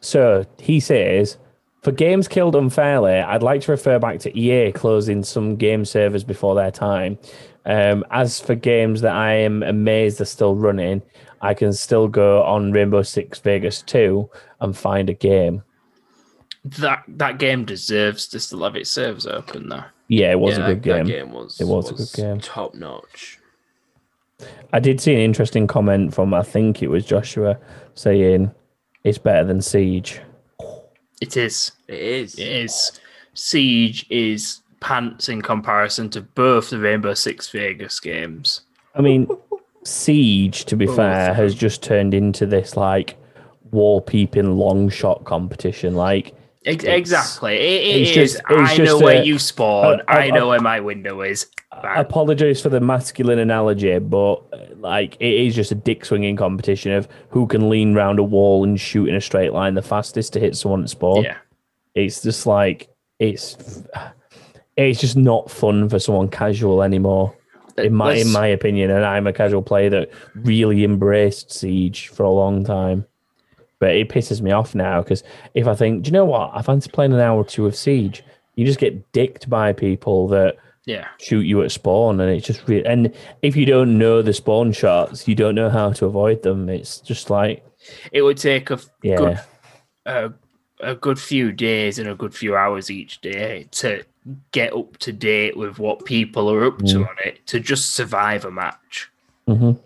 so he says, for games killed unfairly, I'd like to refer back to EA closing some game servers before their time. Um, as for games that I am amazed are still running, I can still go on Rainbow Six Vegas 2 and find a game. That that game deserves to still have its servers open though. Yeah, it was Yeah, a good that- game. That game was, It was a good game. Top notch. I did see an interesting comment from I think it was Joshua saying it's better than Siege. It is. It is. It is. Siege is pants in comparison to both the Rainbow Six Vegas games. I mean, Siege, to be Both fair, has just turned into this like wall peeping long shot competition. Like, Ex- It's- exactly. It, it is. just- I know where a- you spawn. a- a- I know where my window is. Bang. apologies for the masculine analogy, but like it is just a dick swinging competition of who can lean round a wall and shoot in a straight line the fastest to hit someone at spawn. yeah. It's just like it's it's just not fun for someone casual anymore. In my in Let's- my opinion, and I'm a casual player that really embraced Siege for a long time. But it pisses me off now because if I think, do you know what? I fancy playing an hour or two of Siege. You just get dicked by people that Yeah. shoot you at spawn, and it's just re- and if you don't know the spawn shots, you don't know how to avoid them. It's just like It would take a Yeah. good a, a good few days and a good few hours each day to get up to date with what people are up to Mm. on it to just survive a match mhm,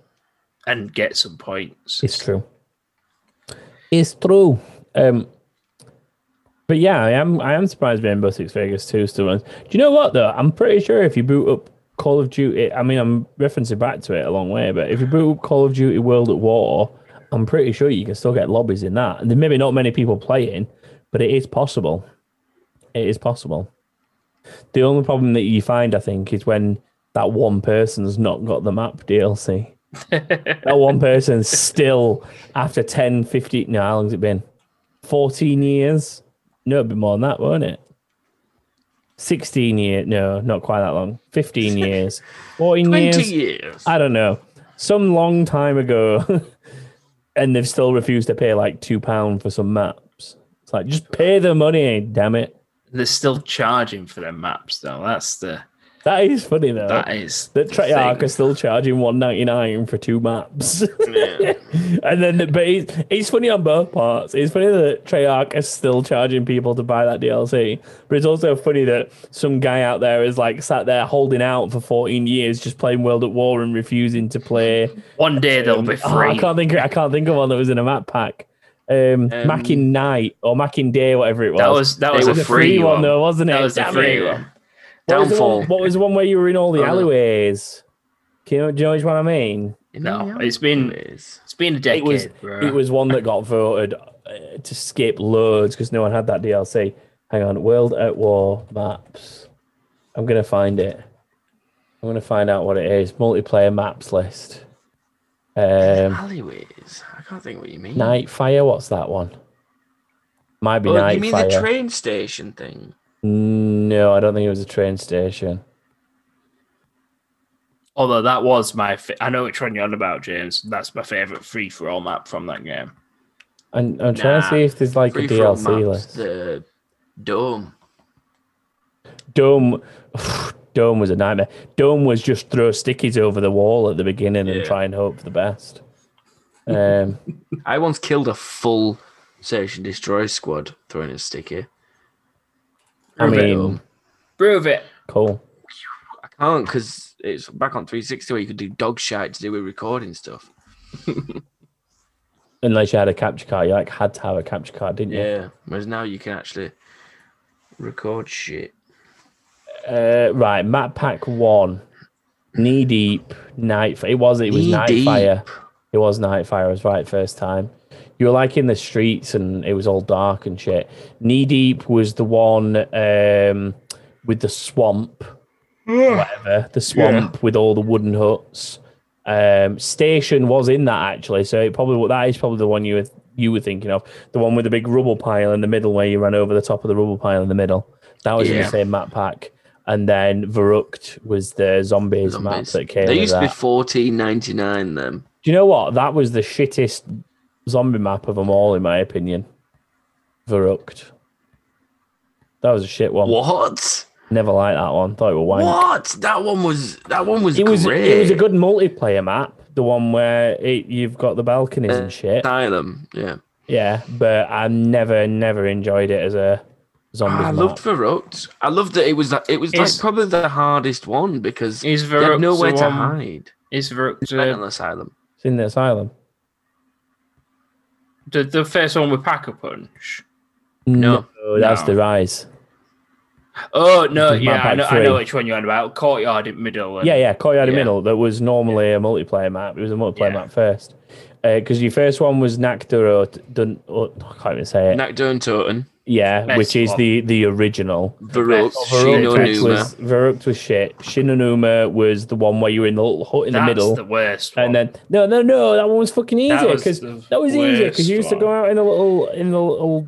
and get some points. it's true. It's true. Um, but yeah, I am. I am surprised Rainbow Six Vegas two still runs. Do you know what though? I'm pretty sure if you boot up Call of Duty, I mean, I'm referencing back to it a long way, but if you boot up Call of Duty World at War, I'm pretty sure you can still get lobbies in that. And there may be not many people playing, but it is possible. It is possible. The only problem that you find, I think, is when that one person's not got the map DLC. That one person still, after 10, 15, no, how long's it been? 14 years? No, it'd be more than that, won't it? 16 years. No, not quite that long. 15 years. 14 Twenty years. years. I don't know. Some long time ago. and they've still refused to pay like £2 for some maps. It's like, just pay the money, damn it. They're still charging for their maps though. That's the That is funny, though. that is The the Treyarch are still charging one ninety nine for two maps, Yeah. and then but it's, it's funny on both parts. It's funny that Treyarch is still charging people to buy that DLC, but it's also funny that some guy out there is like sat there holding out for fourteen years, just playing World at War and refusing to play. One day they'll be Oh, I can't think. I can't think of one that was in a map pack. Um, Um, Makin Night or Makin Day, whatever it was. that was that They was were a free, free one, one. though, wasn't it? That was the Damn free it. one. What was, Downfall. one, what was the one where you were in all the Oh, no. alleyways? Can you, do you know which one I mean? No, it's been- It's been a decade, it was bro. it was one that got voted uh, to skip loads because no one had that DLC. Hang on, World at War maps. I'm gonna find it. I'm gonna find out what it is. Multiplayer maps list. Um, alleyways. I can't think what you mean. Nightfire. What's that one? Might be Oh, you mean the train station thing? No, I don't think it was a train station. Although that was my, fa- I know which one you're on about, James. That's my favorite free for all map from that game. And I'm trying to Nah, see if there's like a Free for all DLC maps, list. The dome. Dome, Dome was a nightmare. Dome was just throw stickies over the wall at the beginning and Yeah. try and hope for the best. Um, I once killed a full search and destroy squad throwing a sticky. I Prove it, mean, though. Prove it. cool. I can't because it's back on 360 where you could do dog shite to do with recording stuff. Unless you had a capture card, you like had to have a capture card, didn't you? Yeah. Whereas now you can actually record shit. Uh, right, map pack one, knee deep, night. It was it was Knee night deep. fire. It was night fire. I was right first time. You were like in the streets and it was all dark and shit. Knee deep was the one um, with the swamp, whatever the swamp with all the wooden huts. Um, station was in that actually, so it probably that is probably the one you were you were thinking of. The one with the big rubble pile in the middle, where you ran over the top of the rubble pile in the middle. That was in the same map pack. And then Verrückt was the zombies, map that came. They used to be 14.99 then. Do you know what? That was the shittest zombie map of them all, in my opinion. Verrückt. That was a shit one. What? Never liked that one. Thought it was wank. What? That one was that one was It was great. it was a good multiplayer map. The one where it, you've got the balconies and shit. Asylum. Yeah. Yeah, but I never never enjoyed it as a zombie. I loved Verrückt. I loved that it was that it was like probably the hardest one because Is you had Verrückt nowhere to one- hide. Is Verrückt Mental uh, Asylum. It's in the asylum. The, the first one with Pack a Punch? No. that's No. Der Riese. Oh no, yeah, I know, I know which one you're on about. Courtyard in middle. and- Yeah, yeah, Courtyard in Middle. That was normally a multiplayer map. It was a multiplayer Yeah. map first. Uh, because your first one was Nakduro, dun, oh, I can't even say it. Nakdurn Toten. Yeah, Best which is one. the the original. Verrückt. best. Was Verrückt was shit. Shi No Numa was the one where you were in the little hut in That's the middle. the worst one. And then no, no, no, that one was fucking easy That was because that was easy because you used to go out in the little in the little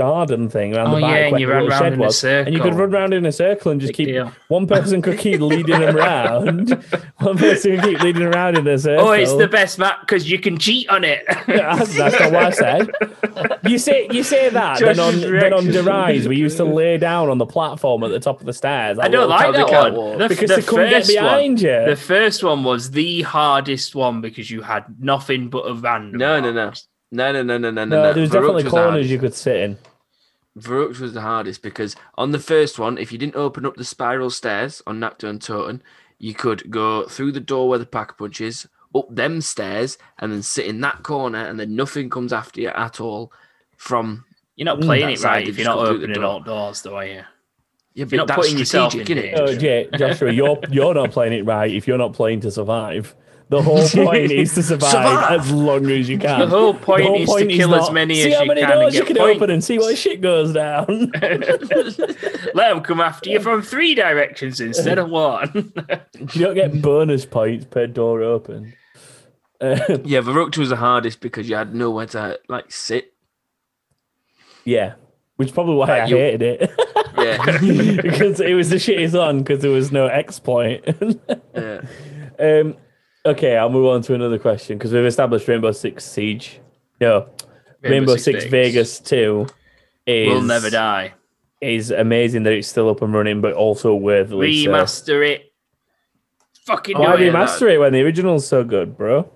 garden thing around Oh, the back yeah, and you the ran little round shed a was, and you could run around in a circle and just Big keep deal. one person could keep leading them around, one person could keep leading around in a circle. oh, it's the best map because you can cheat on it. That's, that's not what I said. You say you say that. Then on Josh's then on reaction. Der Riese, we used to lay down on the platform at the top of the stairs. I don't like that one. The, because the they couldn't get first one- you. The first one was the hardest one because you had nothing but a random. No, no, no. No, no, no, no, no, no, no. there was definitely corners hardest. you could sit in. Verrückt was the hardest because on the first one, if you didn't open up the spiral stairs on Nakdurn Toten, you could go through the door where the pack punch is, up them stairs, and then sit in that corner, and then nothing comes after you at all from. You're not playing that it right if you're not go through the opening door. all doors, though, are you? Yeah, You're not that's putting yourself in strategic, innit? danger. Oh, Jay, Joshua, you're you're not playing it right if you're not playing to survive. The whole point is to survive, Survive. as long as you can. The whole point The whole is point to kill as many see as how you many can and doors you can points. open and see what shit goes down. Let them come after you from three directions instead of one. you don't get bonus points per door open. Uh, Yeah, Verrückt was the hardest because you had nowhere to like sit. yeah, which is probably why I you- hated it Yeah, because it was the shittiest one because there was no exploit. yeah. um, okay, I'll move on to another question because we've established Rainbow Six Siege. No, Rainbow, Six, Vegas Two is will never die. is amazing that it's still up and running, but also worthily so. Uh, remaster it. Fucking Why do it. remaster it when the original's so good, bro?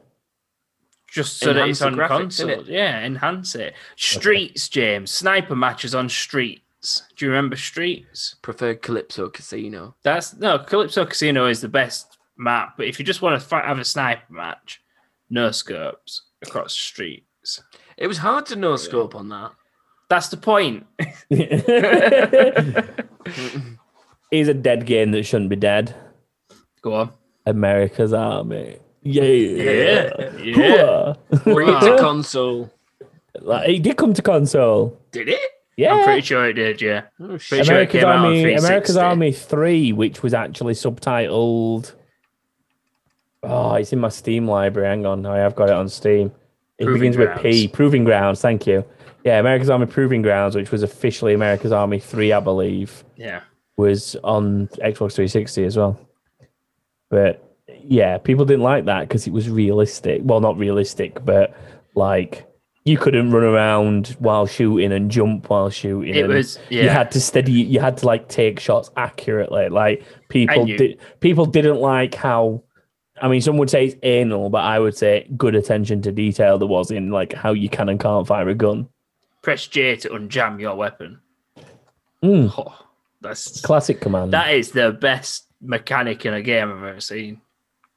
Just so that it's on graphics, console. innit? Yeah, enhance it. Streets, James. Sniper matches on Streets. Do you remember Streets? Preferred Calypso Casino. That's no Calypso Casino is the best map, but if you just want to fight, have a sniper match, no scopes across streets. It was hard to no scope on that. That's the point. is a dead game that shouldn't be dead. Go on. America's Army. Yeah. Yeah, yeah. Hooah. Bring it to console. Like, it did come to console. Did it? Yeah. I'm pretty sure it did. Yeah. Oh, shit. Pretty sure it America's came out on Army, America's Army 3, which was actually subtitled. Oh, it's in my Steam library. Hang on. I have got it on Steam. It Proving begins with P. Proving Grounds. Thank you. Yeah, America's Army Proving Grounds, which was officially America's Army 3, I believe, Yeah. was on Xbox 360 as well. But yeah, people didn't like that because it was realistic. Well, not realistic, but like you couldn't run around while shooting and jump while shooting. It was. you had to steady you had to like take shots accurately like people did people didn't like how i mean some would say it's anal but i would say good attention to detail there was in like how you can and can't fire a gun Press J to unjam your weapon. Mm, Oh, that's classic command that is the best mechanic in a game I've ever seen.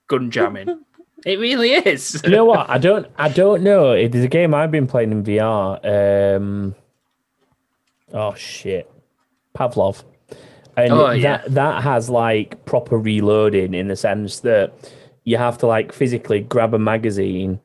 Gun jamming. it really is. you know what i don't i don't know it is a game i've been playing in vr um oh shit pavlov and Oh, yeah. that that has like proper reloading in the sense that you have to like physically grab a magazine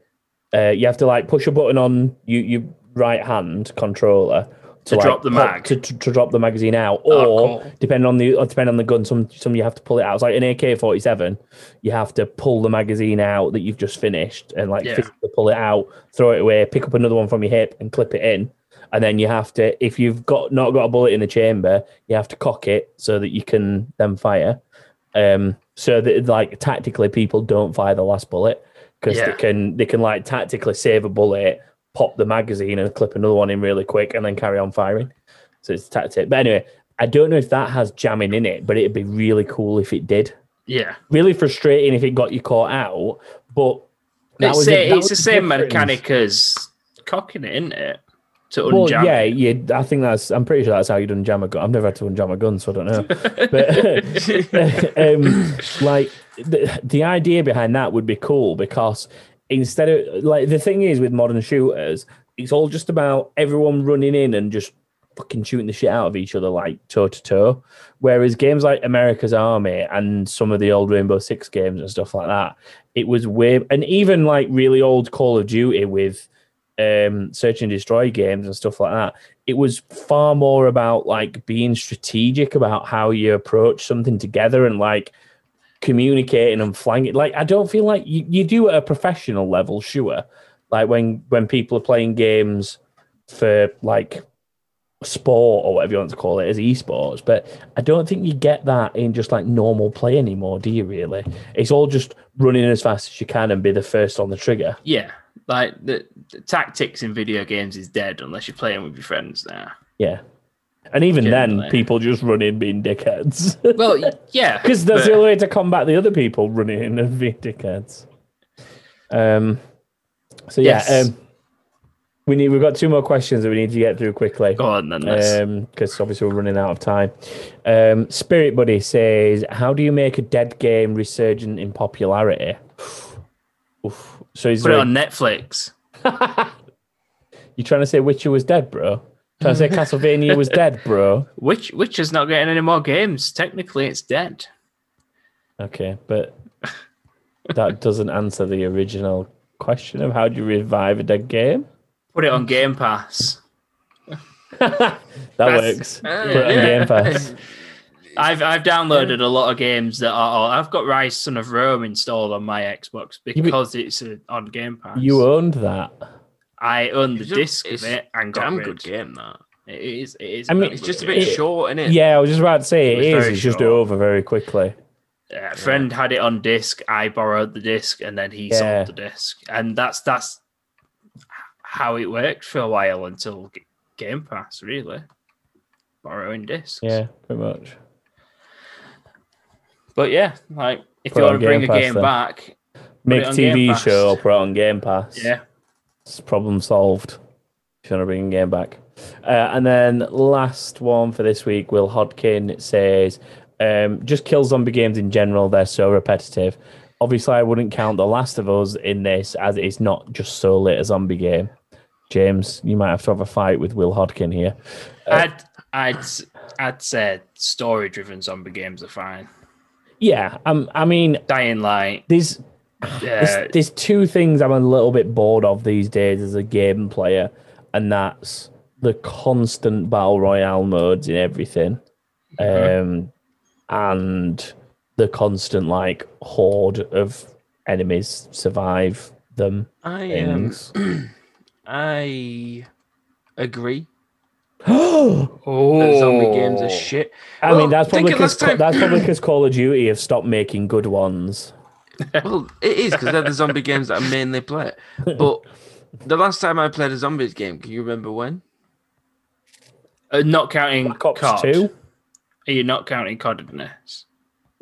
uh, you have to like push a button on you your right hand controller To like, drop the mag. to, to, to drop the magazine out or Oh, cool. depending on the or depending on the gun some some you have to pull it out it's like an AK-47 you have to pull the magazine out that you've just finished and like Yeah. physically pull it out throw it away pick up another one from your hip and clip it in and then you have to if you've got not got a bullet in the chamber you have to cock it so that you can then fire um so that like tactically people don't fire the last bullet because they can they can like tactically save a bullet pop the magazine and clip another one in really quick and then carry on firing so it's a tactic but anyway I don't know if that has jamming in it, but it'd be really cool if it did. Yeah, Really frustrating if it got you caught out, but it's, a- it's the same difference. mechanic as cocking it, isn't it? To Well, yeah, yeah. I think that's. I'm pretty sure that's how you done jam a gun. I've never had to unjam a gun, so I don't know. But um, like the, the idea behind that would be cool because instead of like the thing is with modern shooters, it's all just about everyone running in and just fucking shooting the shit out of each other like toe to toe. Whereas games like America's Army and some of the old Rainbow Six games and stuff like that, it was way and even like really old Call of Duty with um search and destroy games and stuff like that it was far more about like being strategic about how you approach something together and like communicating and flanking. Like i don't feel like you, you do at a professional level sure. Like when when people are playing games for like sport or whatever you want to call it as esports but i don't think you get that in just like normal play anymore do you really? It's all just running as fast as you can and be the first on the trigger. Yeah. Like the, the tactics in video games is dead unless you're playing with your friends now. yeah and even then people just run in being dickheads Well, yeah, Because that's but- the only way to combat the other people running in and being dickheads. Um. So yeah, Yes. um, we need. We've got two more questions that we need to get through quickly. Go on then. let's- Um, because obviously we're running out of time. Um, Spirit Buddy says, "How do you make a dead game resurgent in popularity?" Oof. So is Put there it on Netflix. you trying to say Witcher was dead, bro? Trying to say Castlevania was dead, bro? Which which is not getting any more games. Technically, it's dead. Okay, but that doesn't answer the original question of how do you revive a dead game. Put it on Game Pass. That That's- works. Uh, Put it on. Game Pass. I've I've downloaded a lot of games that are. I've got Ryse Son of Rome installed on my Xbox because it's uh, on Game Pass. You owned that. I own the It's disc it's of it and got Damn rid. good game that. It is. It is. I mean, It's just a bit It- short, isn't it? Yeah, I was just about to say It it was is. very It's just short. over very quickly. A friend had it on disc. I borrowed the disc, and then he Yeah. sold the disc, and that's that's how it worked for a while until G- Game Pass. Really, borrowing discs. Yeah, pretty much. But yeah, like if Put you want to bring Game a Pass game then. back, Make a TV show, or put it on Game Pass. yeah, It's problem solved. If you want to bring a game back. Uh, and then last one for this week, Will Hodkin says, um, just kill zombie games in general. They're so repetitive. Obviously, I wouldn't count The Last of Us in this as it's not just solely a zombie game. James, you might have to have a fight with Will Hodkin here. I'd I'd I'd say story driven zombie games are fine. Yeah, um, I mean, Dying Light, there's uh, there's, there's two things I'm a little bit bored of these days as a game player, and that's the constant battle royale modes in everything, um, and the constant like horde of enemies survive them. I um, things. I agree. oh, that zombie games are shit. I Well, mean that's think probably because time- that's probably because Call of Duty have stopped making good ones. Well, it is because they're the zombie games that I mainly play. But the last time I played a zombies game, can you remember when? uh, not counting Black Ops COD. Two, Are you not counting COD in this?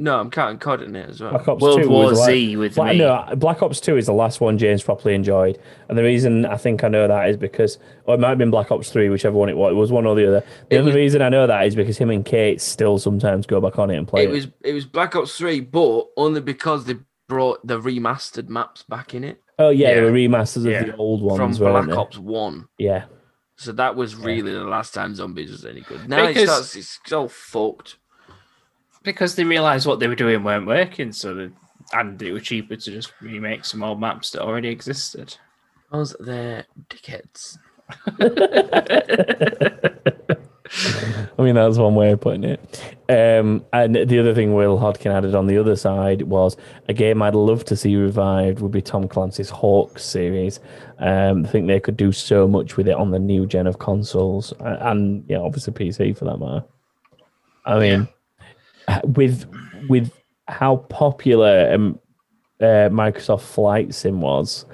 No, I'm counting COD in it as well. Black Ops World 2 War was like- Z with Black, me. no, Black Ops 2 is the last one James properly enjoyed. And the reason I think I know that is because, or it might have been Black Ops 3, whichever one it was. It was one or the other. The It only was- reason I know that is because him and Kate still sometimes go back on it and play It it. was it was Black Ops Three, but only because they brought the remastered maps back in it oh, yeah, Yeah. the remasters Yeah. of the old ones. from ones, Black weren't they? Ops One. Yeah. So that was really the last time zombies was any good. Now Because- it starts, it's all fucked. Because they realised what they were doing weren't working, so they, and it was cheaper to just remake some old maps that already existed. Because they're dickheads. I mean, that's one way of putting it. Um, and the other thing Will Hodkin added on the other side was a game I'd love to see revived would be Tom Clancy's Hawks series. Um, I think they could do so much with it on the new gen of consoles uh, and, yeah, obviously PC for that matter. I mean, with with how popular um, uh, Microsoft Flight Sim was,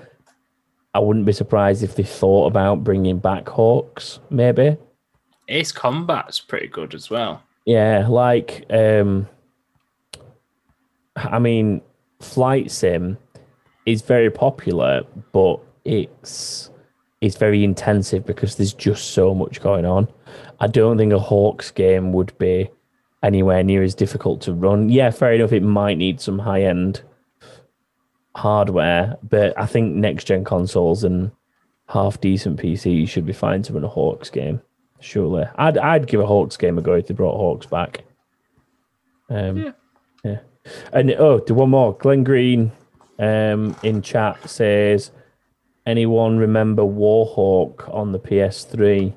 I wouldn't be surprised if they thought about bringing back Hawks, maybe. Ace Combat's pretty good as well. Yeah, like um I mean, flight sim is very popular, but it's it's very intensive because there's just so much going on. I don't think a Hawks game would be anywhere near as difficult to run. Yeah, fair enough. It might need some high end hardware, but I think next gen consoles and half decent PCs should be fine to run a Hawks game. Surely, I'd I'd give a Hawks game a go if they brought Hawks back. Um, Yeah. yeah. And oh, do one more. Glenn Green um, in chat says, anyone remember Warhawk on the PS3?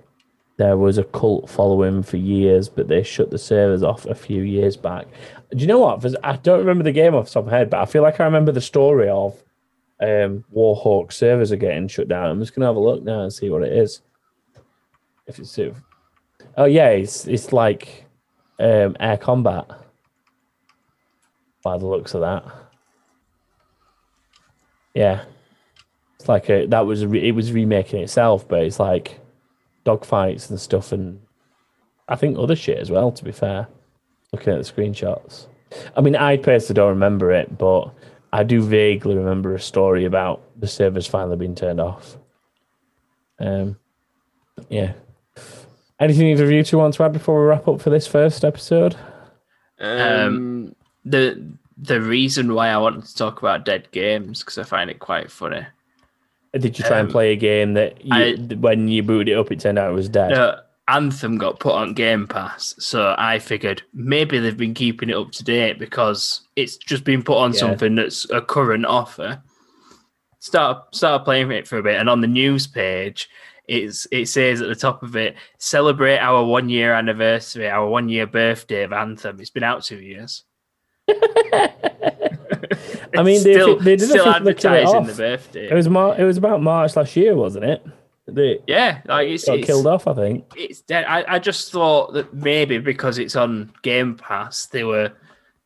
There was a cult following for years, but they shut the servers off a few years back. Do you know what? I don't remember the game off the top of my head, but I feel like I remember the story of um, Warhawk servers are getting shut down. I'm just gonna have a look now and see what it is. If it's if- oh yeah, it's it's like um, air combat by the looks of that. Yeah, it's like a that was re- it was remaking itself, but it's like dogfights and stuff, and I think other shit as well. To be fair, looking at the screenshots, I mean, I personally don't remember it, but I do vaguely remember a story about the servers finally being turned off. Um, yeah. Anything either of you two want to add before we wrap up for this first episode? Um, The the reason why I wanted to talk about dead games because I find it quite funny. Did you try and Um, play a game that you, I- when you booted it up, it turned out it was dead? No, Anthem got put on Game Pass, so I figured maybe they've been keeping it up to date because it's just been put on Yeah. something that's a current offer. Start start playing it for a bit, and on the news page, it's it says at the top of it, "Celebrate our one year anniversary, our one year birthday of Anthem." It's been out two years. I mean, they- still, they did still officially kill it advertising the birthday. It was Mar- It was about March last year, wasn't it? They yeah, like it's, got it's killed off, I think. it's dead. I, I just thought that maybe because it's on Game Pass, they were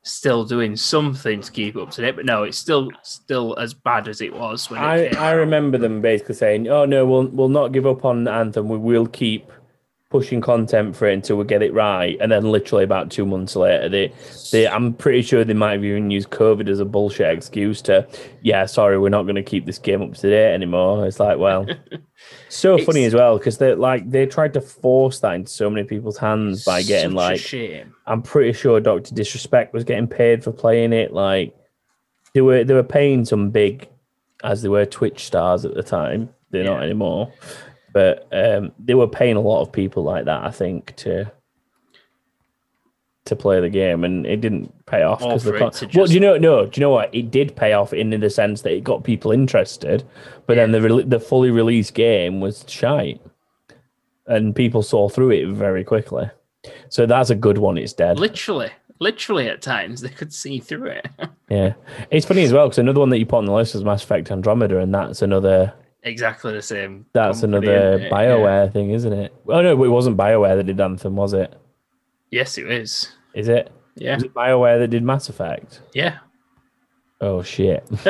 still doing something to keep up to date. But no, it's still still as bad as it was when I, it I remember them basically saying, "Oh no, we'll we'll not give up on Anthem. We will keep pushing content for it until we get it right." And then, literally about two months later, they, they I'm pretty sure they might have even used COVID as a bullshit excuse to, "Yeah, sorry, we're not going to keep this game up to date anymore." It's like, well, so funny as well because they like they tried to force that into so many people's hands by getting like. I'm pretty sure Doctor Disrespect was getting paid for playing it. Like they were they were paying some big, as they were Twitch stars at the time. They're not anymore, but um, they were paying a lot of people like that. I think to to play the game, and it didn't pay off because the con- to well, do you know? No, do you know what? It did pay off in the sense that it got people interested, but then the re- the fully released game was shite, and people saw through it very quickly. So that's a good one. It's dead. Literally, literally at times they could see through it. Yeah, it's funny as well because another one that you put on the list is Mass Effect Andromeda, and that's another exactly the same. that's company, another isn't? Yeah. Bioware thing, isn't it? Oh no, it wasn't Bioware that did Anthem, was it? Yes, it is. Is it? Yeah, Was it Bioware that did Mass Effect? yeah. Oh shit!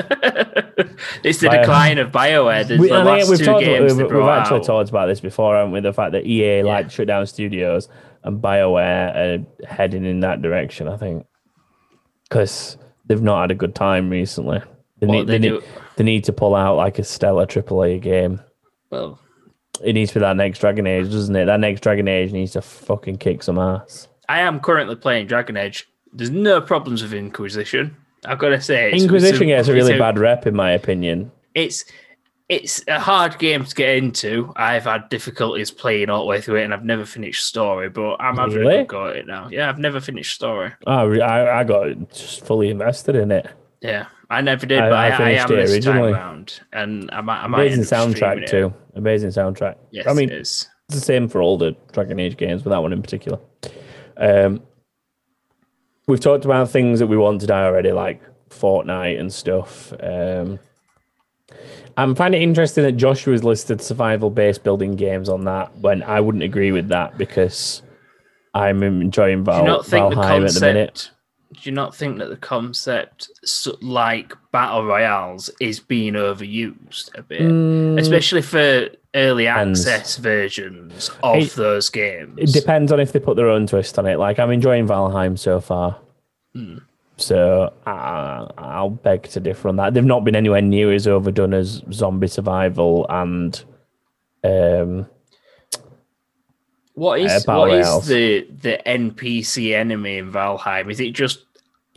it's the Bio- decline of Bioware. There's We, the last we've two talked. games We've, we've actually out. talked about this before, haven't we? The fact that EA like shut down studios and Bioware are heading in that direction. I think because they've not had a good time recently. They need, they they, do- need, they need to pull out like a stellar AAA game. Well, It needs to be that next Dragon Age, doesn't it? That next Dragon Age needs to fucking kick some ass. I am currently playing Dragon Age. There's no problems with Inquisition. I've got to say, it's, Inquisition gets a really bad rep, in my opinion. It's it's a hard game to get into. I've had difficulties playing all the way through it, and I've never finished story. But I'm having Really? a good go at it now. Yeah, I've never finished story. Oh, re- I, I got just fully invested in it. Yeah, I never did, I- but I, I I, finished am it originally. round, and I might, I might Amazing end up streaming soundtrack too. Amazing soundtrack. Yes, I mean, it is. it's the same for all the Dragon Age games, but that one in particular. Um, we've talked about things that we want to die already, like Fortnite and stuff. Um, I'm finding it interesting that Joshua's listed survival-based building games on that when I wouldn't agree with that because I'm enjoying Val- you not think the Valheim at the minute. Do you not think that the concept, like battle royales, is being overused a bit, Mm, especially for early access versions of It- those games. It depends on if they put their own twist on it. Like I'm enjoying Valheim so far, Hmm. so uh, I'll beg to differ on that. They've not been anywhere near as overdone as Zombie Survival and um, What is Uh, what is the the NPC enemy in Valheim? Is it just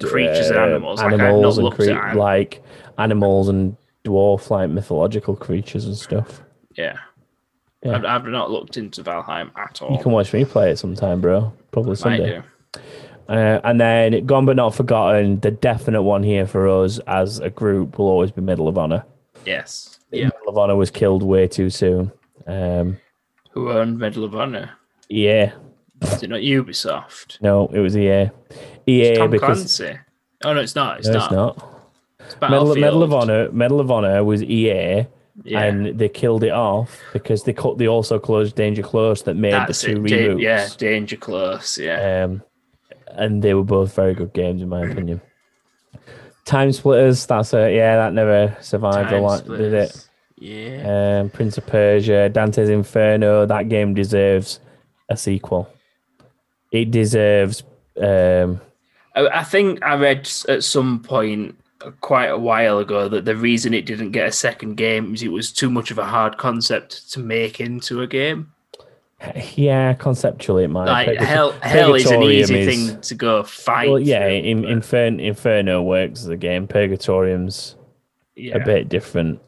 creatures and uh, animals? Like, I've animals not and cre- like animals and dwarf like mythological creatures and stuff. yeah. Yeah. I've, I've not looked into Valheim at all. You can watch me play it sometime, bro. Probably Sunday. Uh, and then, gone but not forgotten, the definite one here for us as a group will always be Medal of Honor. Yes. Yeah. Medal of Honor was killed way too soon. Um, Who earned Medal of Honor? Yeah, Is it not Ubisoft? no, it was EA. EA Tom because Clancy. Oh no, it's not. It's no, not. it's not. It's Medal, Medal of Honor. Medal of Honor was EA, Yeah. and they killed it off because they cut. They also closed Danger Close that made That's the two it. Da- yeah, Danger Close. Yeah. Um, and they were both very good games in my opinion. Time Splitters, that's a yeah, that never survived a Time lot, did it? Yeah. Um, Prince of Persia, Dante's Inferno, that game deserves a sequel. It deserves um I, I think I read at some point quite a while ago that the reason it didn't get a second game is it was too much of a hard concept to make into a game. yeah, conceptually it might. Like hell, hell is an easy is- thing to go fight. Well, yeah, in, Infern- Inferno works as a game. Purgatorium's yeah. a bit different.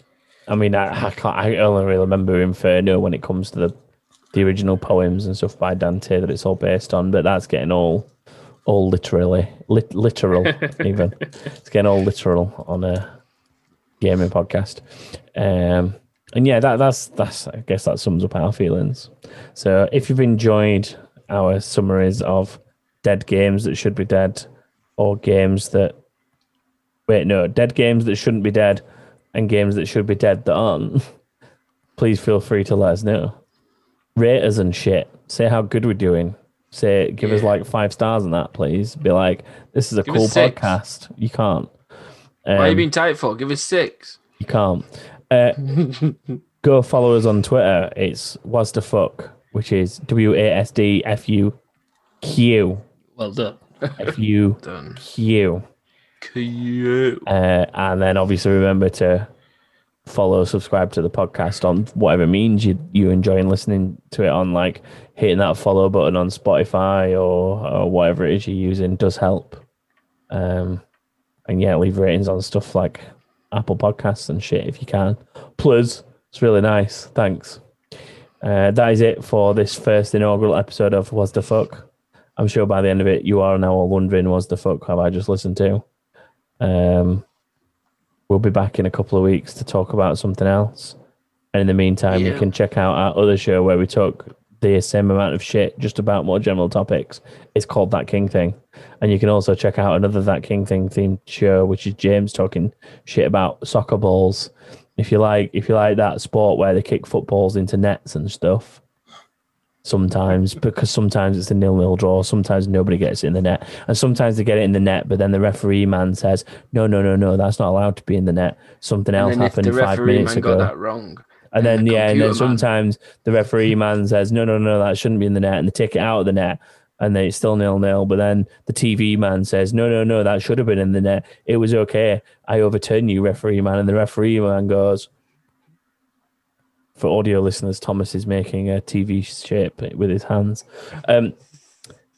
I mean, I, I can't. I only really remember Inferno when it comes to the the original poems and stuff by Dante that it's all based on. But that's getting all all literally lit, literal even. It's getting all literal on a gaming podcast. Um, and yeah, that that's that's. I guess that sums up our feelings. So if you've enjoyed our summaries of dead games that should be dead, or games that wait no dead games that shouldn't be dead and games that should be dead that aren't, please feel free to let us know. Rate us and shit. Say how good we're doing. Say give us like five stars on that, please. Be like, this is a Give cool podcast. You can't. Why are you Um, being tight for? Give us six. you can't. Uh, go follow us on Twitter. It's was the fuck, which is W A S D F U Q Well done. F U Done. Q. Cute. Uh, and then obviously remember to follow, subscribe to the podcast on whatever means you you enjoying listening to it on, like hitting that follow button on Spotify or, or whatever it is you're using does help. Um, and yeah, leave ratings on stuff like Apple Podcasts and shit if you can. Plus, it's really nice. Thanks. Uh, that is it for this first inaugural episode of Was the Fuck. I'm sure by the end of it, you are now all wondering, was the fuck have I just listened to? Um, we'll be back in a couple of weeks to talk about something else. And in the meantime, you can check out our other show where we talk the same amount of shit, just about more general topics. It's called That King Thing. And you can also check out another That King Thing themed show, which is James talking shit about soccer balls. If you like, if you like that sport where they kick footballs into nets and stuff, sometimes because sometimes it's a nil-nil draw sometimes nobody gets it in the net and sometimes they get it in the net but then the referee man says no no no no that's not allowed to be in the net. Something else And then if happened five minutes ago. that wrong, and then the yeah and then computer man- sometimes the referee man says no no no that shouldn't be in the net and they take it out of the net and then it's still nil-nil but then the tv man says no no no that should have been in the net. It was okay. I overturn you referee man and the referee man goes for audio listeners, Thomas is making a TV shape with his hands. Um,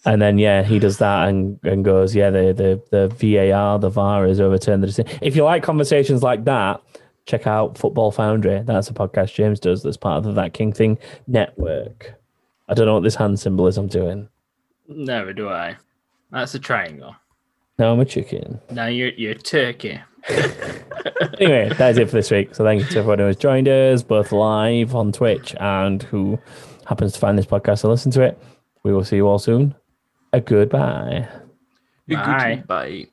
and then yeah, he does that and, and goes, yeah, the, the the VAR, the VAR has overturned the decision. If you like conversations like that, check out Football Foundry. That's a podcast James does. That's part of the That King Thing network. I don't know what this hand symbol is. I'm doing. Never do I. That's a triangle. No, I'm a chicken. Now you're you're turkey. anyway, that's it for this week. So thank you to everyone who has joined us, both live on Twitch and who happens to find this podcast and listen to it. We will see you all soon. A goodbye. you Bye. good bye.